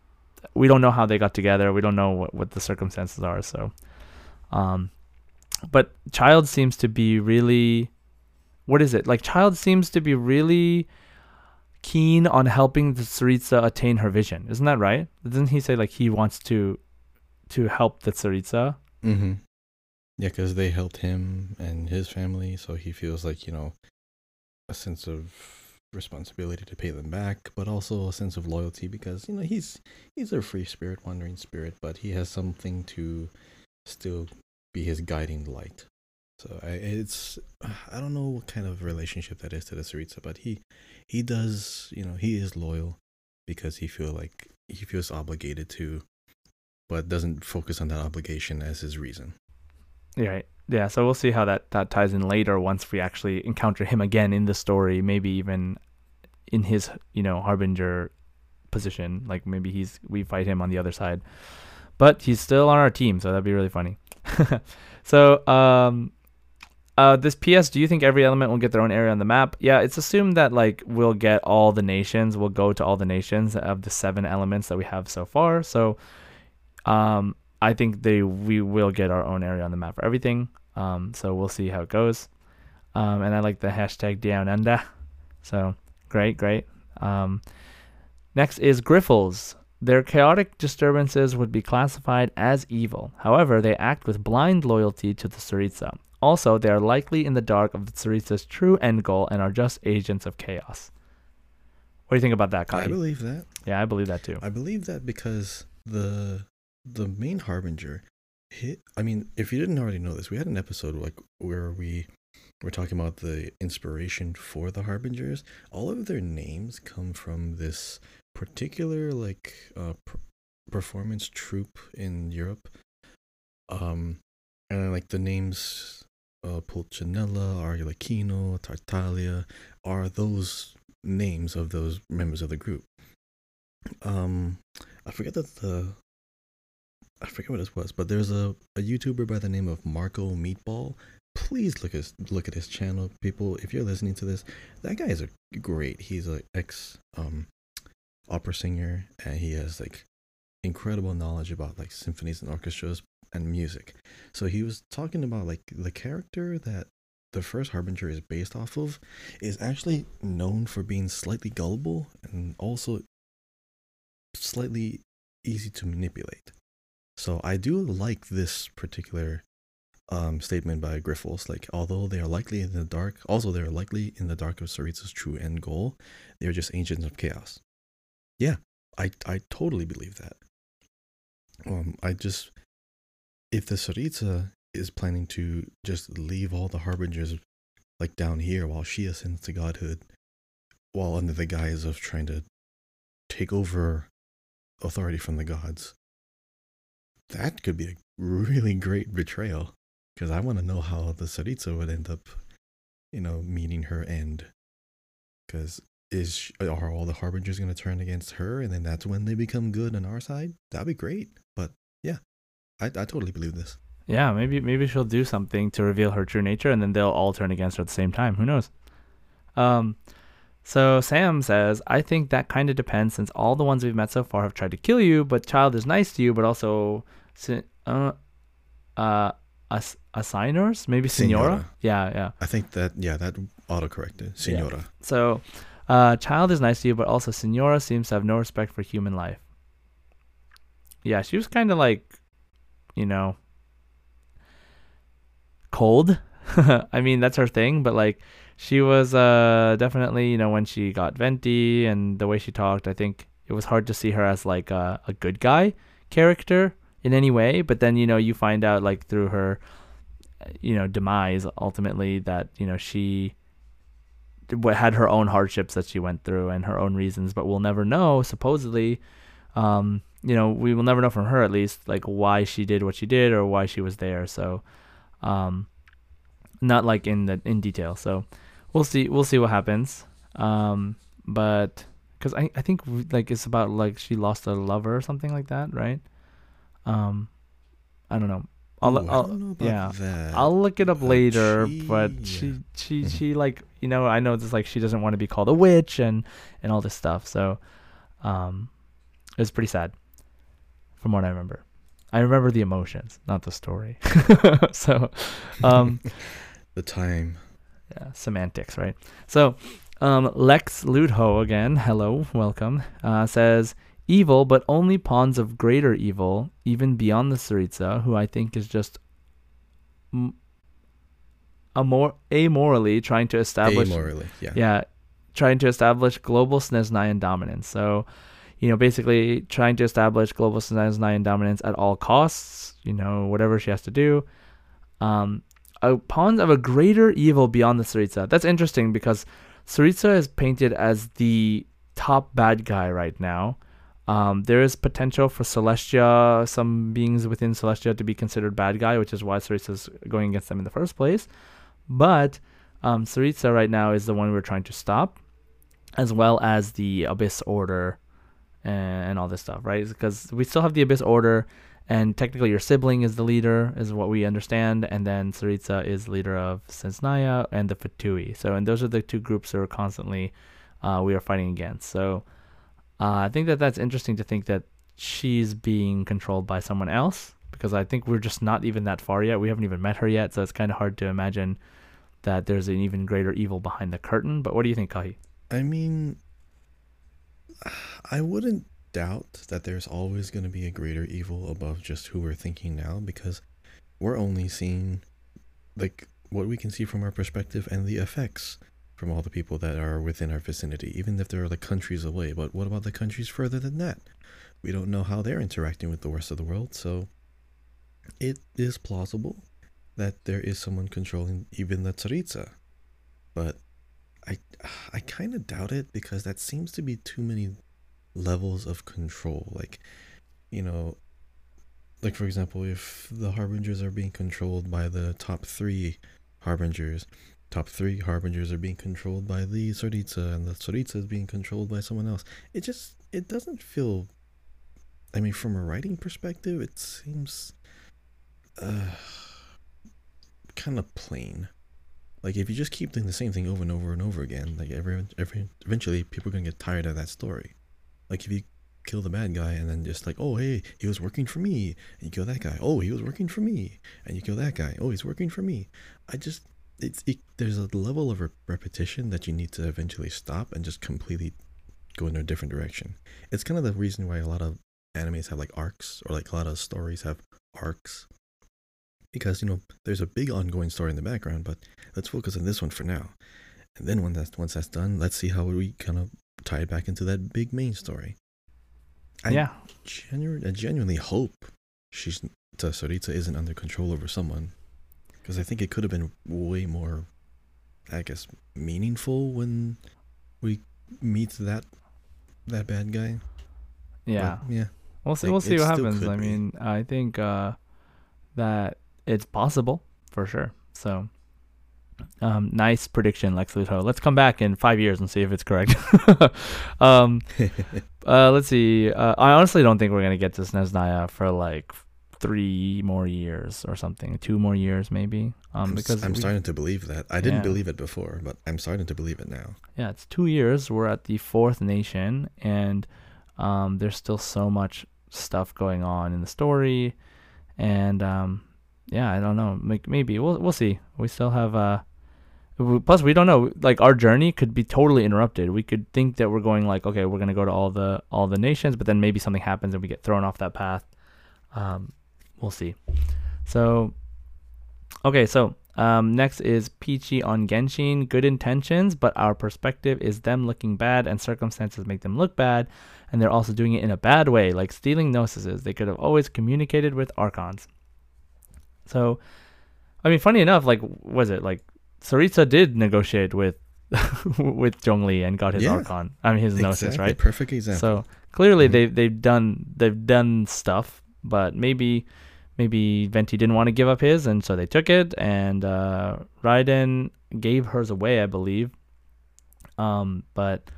S1: we don't know how they got together. We don't know what, what the circumstances are. So, um, but Childe seems to be really, what is it? Like, Childe seems to be really keen on helping the Tsaritsa attain her vision. Isn't that right? Doesn't he say like he wants to, to help the Tsaritsa?
S2: Mm-hmm. Yeah, because they helped him and his family, so he feels like you know a sense of responsibility to pay them back, but also a sense of loyalty because you know he's he's a free spirit, wandering spirit, but he has something to still be his guiding light. So I, it's I don't know what kind of relationship that is to the Tsaritsa, but he he does you know he is loyal because he feel like he feels obligated to, but doesn't focus on that obligation as his reason.
S1: Right. Yeah, so we'll see how that, that ties in later once we actually encounter him again in the story, maybe even in his, you know, harbinger position. Like maybe he's we fight him on the other side. But he's still on our team, so that'd be really funny. so, um uh this PS, do you think every element will get their own area on the map? Yeah, it's assumed that like we'll get all the nations, we'll go to all the nations of the seven elements that we have so far. So um I think they we will get our own area on the map for everything. Um, so we'll see how it goes. Um, and I like the hashtag down under. So great, great. Um, next is Griffles. Their chaotic disturbances would be classified as evil. However, they act with blind loyalty to the Tsaritsa. Also, they are likely in the dark of the Tsaritsa's true end goal and are just agents of chaos. What do you think about that,
S2: Kahi?
S1: I
S2: believe that.
S1: yeah, I believe that too.
S2: I believe that because the the main harbinger hit I mean, if you didn't already know this, we had an episode like where we were talking about the inspiration for the harbingers. All of their names come from this particular like uh per- performance troupe in Europe. Um and like the names uh Pulcinella, Arlecchino, Tartaglia are those names of those members of the group. Um, I forget that the I forget what this was, but there's a, a YouTuber by the name of Marco Meatball. Please look at his, look at his channel, people. If you're listening to this, that guy is a great. He's a ex um opera singer, and he has like incredible knowledge about like symphonies and orchestras and music. So he was talking about like the character that the first harbinger is based off of is actually known for being slightly gullible and also slightly easy to manipulate. So I do like this particular um, statement by Grifols. Like, although they are likely in the dark, also they are likely in the dark of Tsaritsa's true end goal. They are just agents of chaos. Yeah, I I totally believe that. Um, I just if the Tsaritsa is planning to just leave all the harbingers like down here while she ascends to godhood, while under the guise of trying to take over authority from the gods, that could be a really great betrayal. Because I want to know how the Tsaritsa would end up, you know, meeting her end. Because is are all the harbingers going to turn against her, and then that's when they become good on our side? That'd be great. But yeah, I, I totally believe this.
S1: Yeah, maybe maybe she'll do something to reveal her true nature, and then they'll all turn against her at the same time. Who knows? Um, so Sam says, I think that kind of depends, since all the ones we've met so far have tried to kill you, but Childe is nice to you, but also, uh, uh, ass- assigners, maybe Signora?
S2: Signora.
S1: Yeah, yeah.
S2: I think that yeah, that autocorrected, Signora.
S1: So, uh, Childe is nice to you, but also Signora seems to have no respect for human life. Yeah, she was kind of like, you know, cold. I mean, that's her thing, but like, she was uh definitely, you know, when she got Venti and the way she talked, I think it was hard to see her as like a, a good guy character in any way. But then, you know, you find out like through her, you know, demise ultimately that you know she had her own hardships that she went through and her own reasons, but we'll never know. Supposedly, um, you know, we will never know from her at least like why she did what she did or why she was there. So, um, not like in the in detail. So, we'll see. We'll see what happens. Um, but because I I think like it's about like she lost a lover or something like that, right? Um, I don't know. I'll,
S2: Ooh, I
S1: I'll
S2: don't know about
S1: yeah.
S2: that.
S1: I'll look it up
S2: but
S1: later,
S2: she-
S1: but
S2: yeah.
S1: she she
S2: Mhm.
S1: she like you know I know it's like she doesn't want to be called a witch and and all this stuff. So, um, it was pretty sad, from what I remember. I remember the emotions, not the story. so, um,
S2: the time.
S1: yeah, semantics, right? So, um, Lex Luthor again, hello, welcome, uh, says evil, but only pawns of greater evil, even beyond the Tsaritsa, who I think is just m- amor- amorally trying to establish
S2: Amorally, yeah.
S1: yeah, trying to establish global Snezhnayan dominance. So, you know, basically trying to establish global Snezhnayan dominance at all costs, you know, whatever she has to do. Um, a pawns of a greater evil beyond the Tsaritsa. That's interesting because Tsaritsa is painted as the top bad guy right now. Um, there is potential for Celestia, some beings within Celestia, to be considered bad guy, which is why Tsaritsa is going against them in the first place. But um, right now is the one we're trying to stop, as well as the Abyss Order and, and all this stuff, right? Because we still have the Abyss Order, and technically your sibling is the leader, is what we understand, and then Tsaritsa is leader of Snezhnaya and the Fatui. So, and those are the two groups that are constantly uh, we are fighting against. So, uh, I think that that's interesting to think that she's being controlled by someone else because I think we're just not even that far yet. We haven't even met her yet, so it's kind of hard to imagine that there's an even greater evil behind the curtain. But what do you think, Kahi?
S2: I mean, I wouldn't doubt that there's always going to be a greater evil above just who we're thinking now because we're only seeing like what we can see from our perspective and the effects from all the people that are within our vicinity, even if they're like countries away. But what about the countries further than that? We don't know how they're interacting with the rest of the world, so it is plausible that there is someone controlling even the Tsaritsa. But I I kind of doubt it because that seems to be too many levels of control. Like, you know, like for example, if the harbingers are being controlled by the top three harbingers, top three harbingers are being controlled by the Tsaritsa, and the Tsaritsa is being controlled by someone else. It just it doesn't feel. I mean, from a writing perspective, it seems uh, kind of plain. Like if you just keep doing the same thing over and over and over again, like every every eventually people are gonna get tired of that story. Like if you kill the bad guy and then just like, oh hey, he was working for me, and you kill that guy. Oh, he was working for me, and you kill that guy. Oh, he's working for me. I just it's it, there's a level of repetition that you need to eventually stop and just completely go in a different direction. It's kind of the reason why a lot of animes have like arcs or like a lot of stories have arcs because you know there's a big ongoing story in the background but let's focus on this one for now and then when that's once that's done let's see how we kind of tie it back into that big main story I
S1: yeah.
S2: genu- I genuinely hope she's Tsaritsa isn't under control over someone because I think it could have been way more I guess meaningful when we meet that that bad guy
S1: Yeah.
S2: But, yeah
S1: We'll see.
S2: Like,
S1: We'll see what happens. I
S2: be.
S1: mean, I think uh, that it's possible for sure. So, um, nice prediction, Lex Luthor. Let's come back in five years and see if it's correct. um, uh, let's see. Uh, I honestly don't think we're gonna get to Snezhnaya for like three more years or something. Two more years, maybe. Um,
S2: I'm,
S1: because
S2: because I'm
S1: we-
S2: starting to believe that. I didn't
S1: Yeah.
S2: believe it before, but I'm starting to believe it now.
S1: yeah, it's two years. We're at the fourth nation, and um, there's still so much stuff going on in the story, and um, yeah, I don't know. Maybe we'll we'll see. We still have uh, plus we don't know. Like our journey could be totally interrupted. We could think that we're going like okay, we're gonna go to all the all the nations, but then maybe something happens and we get thrown off that path. Um, we'll see. So, okay, so um, next is Peachy on Genshin. Good intentions, but our perspective is them looking bad, and circumstances make them look bad, and they're also doing it in a bad way, like stealing Gnosis. They could have always communicated with Archons. So, I mean, funny enough, like, was it like Tsaritsa did negotiate with with Zhongli and got his
S2: Yeah.
S1: Archon? I mean, his Gnosis,
S2: Exactly,
S1: right?
S2: Perfect example.
S1: So clearly
S2: Mhm.
S1: they they've done they've done stuff, but maybe maybe Venti didn't want to give up his, and so they took it. And uh, Raiden gave hers away, I believe. Um, but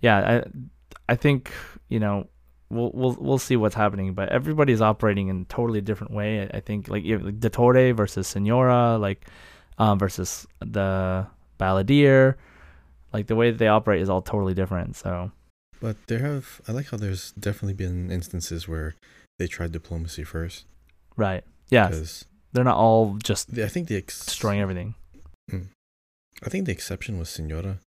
S1: yeah, I I think you know we'll we'll we'll see what's happening. But everybody's operating in a totally different way. I, I think like you have, like versus Signora, like um, versus the Balladeer. Like the way that they operate is all totally different. So
S2: but there have I like how there's definitely been instances where they tried diplomacy first.
S1: right, yes,
S2: Because
S1: they're not all just
S2: I think the ex-
S1: destroying everything.
S2: I think the exception was Signora.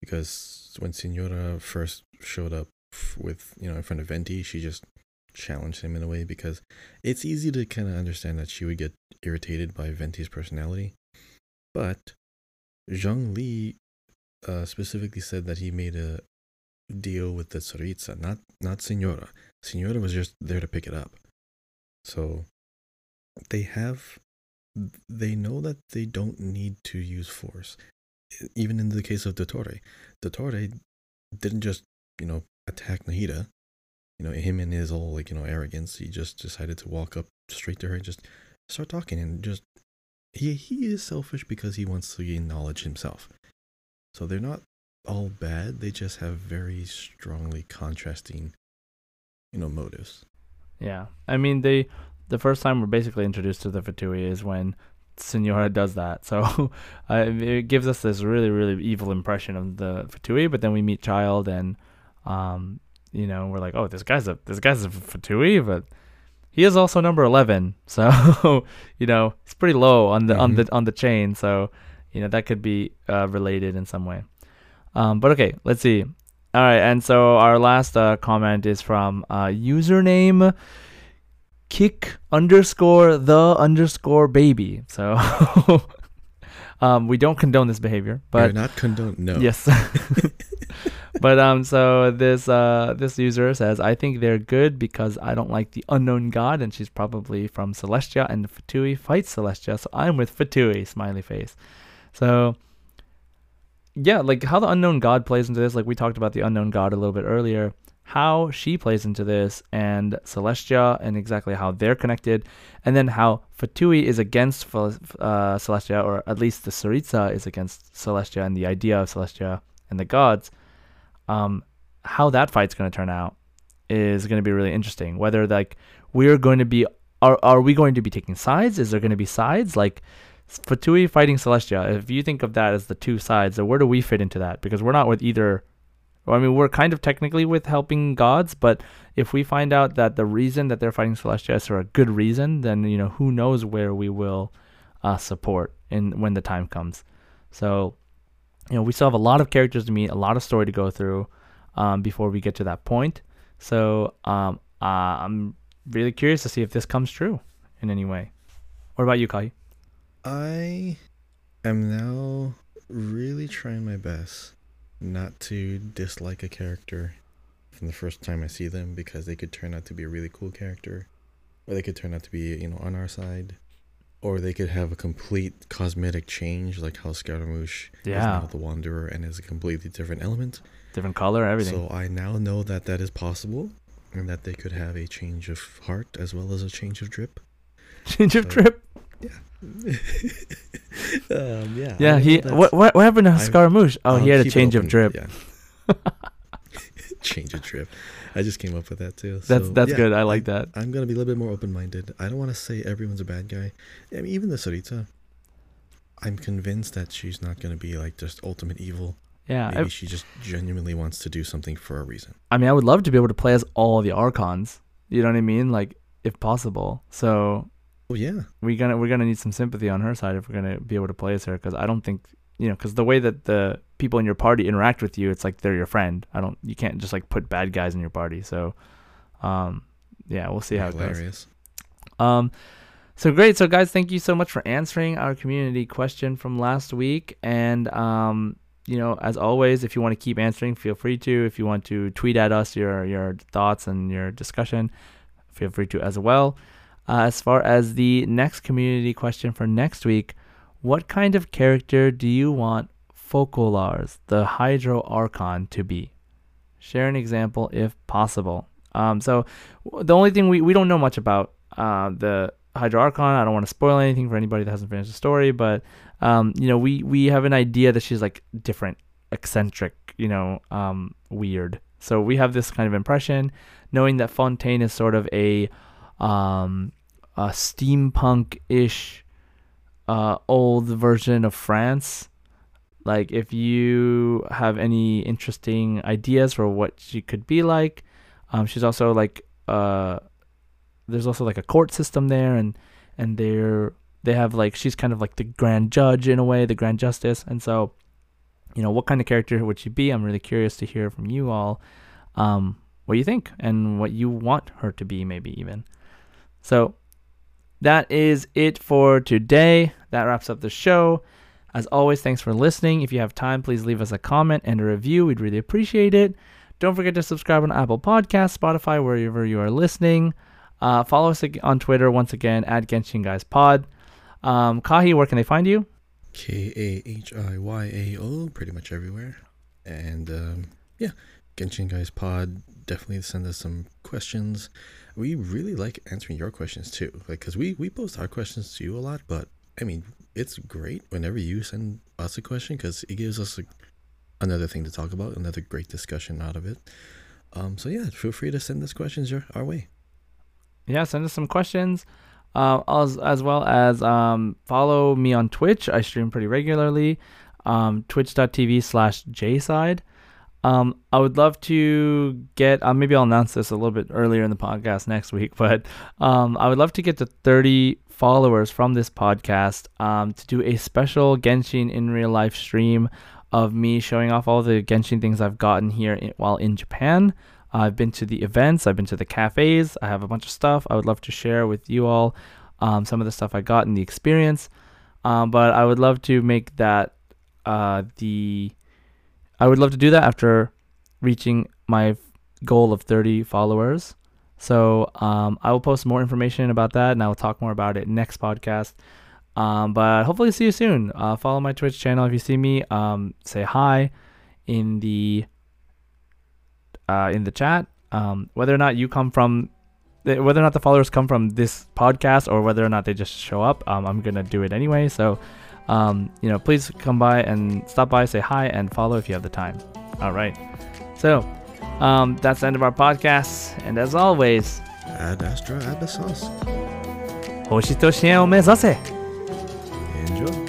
S2: Because when Signora first showed up with, you know, in front of Venti, she just challenged him in a way because it's easy to kind of understand that she would get irritated by Venti's personality. But Zhongli uh, specifically said that he made a deal with the Tsaritsa, not not Signora. Signora was just there to pick it up. So they have they know that they don't need to use force. Even in the case of Dottore. Dottore didn't just, you know, attack Nahida. You know, him and his all like, you know, arrogance. He just decided to walk up straight to her and just start talking and just he he is selfish because he wants to gain knowledge himself. So they're not all bad. They just have very strongly contrasting, you know, motives.
S1: Yeah, I mean they the first time we're basically introduced to the Fatui is when Signora does that. So uh, it gives us this really really evil impression of the Fatui, but then we meet Childe and um you know we're like oh this guy's a this guy's a Fatui, but he is also number eleven. So you know it's pretty low on the on the on the chain. So you know that could be uh, related in some way. Um, but okay, let's see. All right, and so our last uh, comment is from uh, username kick underscore the underscore baby. So um, we don't condone this behavior,
S2: But
S1: but
S2: not condone. No.
S1: yes. but um, so this uh this user says I think they're good because I don't like the unknown god, and she's probably from Celestia, and Fatui fights Celestia, so I'm with Fatui. Smiley face. So yeah, like how the unknown god plays into this, like we talked about the unknown god a little bit earlier, how she plays into this and Celestia and exactly how they're connected, and then how Fatui is against uh, Celestia, or at least the Tsaritsa is against Celestia and the idea of Celestia and the gods. Um, how that fight's going to turn out is going to be really interesting. Whether like we're going to be are are we going to be taking sides? Is there going to be sides like Fatui fighting Celestia? If you think of that as the two sides, then where do we fit into that? Because we're not with either I mean, we're kind of technically with helping gods, but if we find out that the reason that they're fighting Celestias are a good reason, then you know who knows where we will uh, support in when the time comes. So, you know, we still have a lot of characters to meet, a lot of story to go through um, before we get to that point. So, um, uh, I'm really curious to see if this comes true in any way. What about you, Kahi?
S2: I am now really trying my best not to dislike a character from the first time I see them because they could turn out to be a really cool character, or they could turn out to be you know on our side, or they could have a complete cosmetic change like how Scaramouche is now the Wanderer and is a completely different element.
S1: Different color, everything.
S2: So I now know that that is possible, and that they could have a change of heart as well as a change of drip.
S1: Change of
S2: so-
S1: trip.
S2: Um, yeah.
S1: Yeah, he. What, what what happened to Scaramouche? Oh, he
S2: I'll
S1: had a change of drip.
S2: Yeah. change of drip. I just came up with that too.
S1: That's
S2: So,
S1: that's
S2: yeah,
S1: good. I like that.
S2: I'm gonna be a little bit more open minded. I don't want to say everyone's a bad guy. I mean, even the Tsaritsa. I'm convinced that she's not gonna be like just ultimate evil.
S1: Yeah.
S2: Maybe
S1: I,
S2: she just genuinely wants to do something for a reason.
S1: I mean, I would love to be able to play as all the archons. You know what I mean? Like, if possible. So
S2: Oh yeah,
S1: We're gonna we're gonna need some sympathy on her side if we're gonna be able to play as her because I don't think you know because the way that the people in your party interact with you, it's like they're your friend. I don't you can't just like put bad guys in your party. So, um, yeah, we'll see how it goes. Um, so great. So guys, thank you so much for answering our community question from last week. And um, you know, as always, if you want to keep answering, feel free to. If you want to tweet at us your your thoughts and your discussion, feel free to as well. Uh, as far as the next community question for next week, what kind of character do you want Focalors, the Hydro Archon, to be? Share an example if possible. Um, so the only thing we, we don't know much about uh, the Hydro Archon. I don't want to spoil anything for anybody that hasn't finished the story, but um, you know, we we have an idea that she's like different, eccentric, you know, um, weird. So we have this kind of impression, knowing that Fontaine is sort of a um, a steampunk-ish uh, old version of France. Like, if you have any interesting ideas for what she could be like, um, she's also like uh, there's also like a court system there, and and they're they have like she's kind of like the grand judge in a way, the grand justice, and so you know what kind of character would she be? I'm really curious to hear from you all, um, what you think and what you want her to be, maybe even. So that is it for today. That wraps up the show. As always, thanks for listening. If you have time, please leave us a comment and a review. We'd really appreciate it. Don't forget to subscribe on Apple Podcasts, Spotify, wherever you are listening. Uh, follow us on Twitter once again at Genshin Guys Pod. Um, Kahi, where can they find you?
S2: K A H I Y A O, pretty much everywhere. And um, yeah, Genshin Guys Pod, definitely send us some questions. We really like answering your questions too, like because we we post our questions to you a lot. But I mean, it's great whenever you send us a question because it gives us a, another thing to talk about, another great discussion out of it. Um, so yeah, feel free to send us questions your our way.
S1: yeah, send us some questions. Uh, as, as well as um, follow me on Twitch. I stream pretty regularly. Um, Twitch.tv slash JSide. Um, I would love to get, uh, maybe I'll announce this a little bit earlier in the podcast next week, but um, I would love to get to 30 followers from this podcast um, to do a special Genshin in real life stream of me showing off all the Genshin things I've gotten here in, while in Japan. I've been to the events, I've been to the cafes, I have a bunch of stuff I would love to share with you all. Um, some of the stuff I got in the experience, um, but I would love to make that uh, the. I would love to do that after reaching my goal of 30 followers. So um, I will post more information about that, and I will talk more about it next podcast. Um, but hopefully, see you soon. Uh, follow my Twitch channel if you see me. Um, say hi in the uh, in the chat. Um, whether or not you come from, th- whether or not the followers come from this podcast or whether or not they just show up, um, I'm gonna do it anyway. So, um, you know, please come by and stop by, say hi, and follow if you have the time. All right. So um, that's the end of our podcast. And as always,
S2: Ad Astra
S1: Abyssos. Enjoy.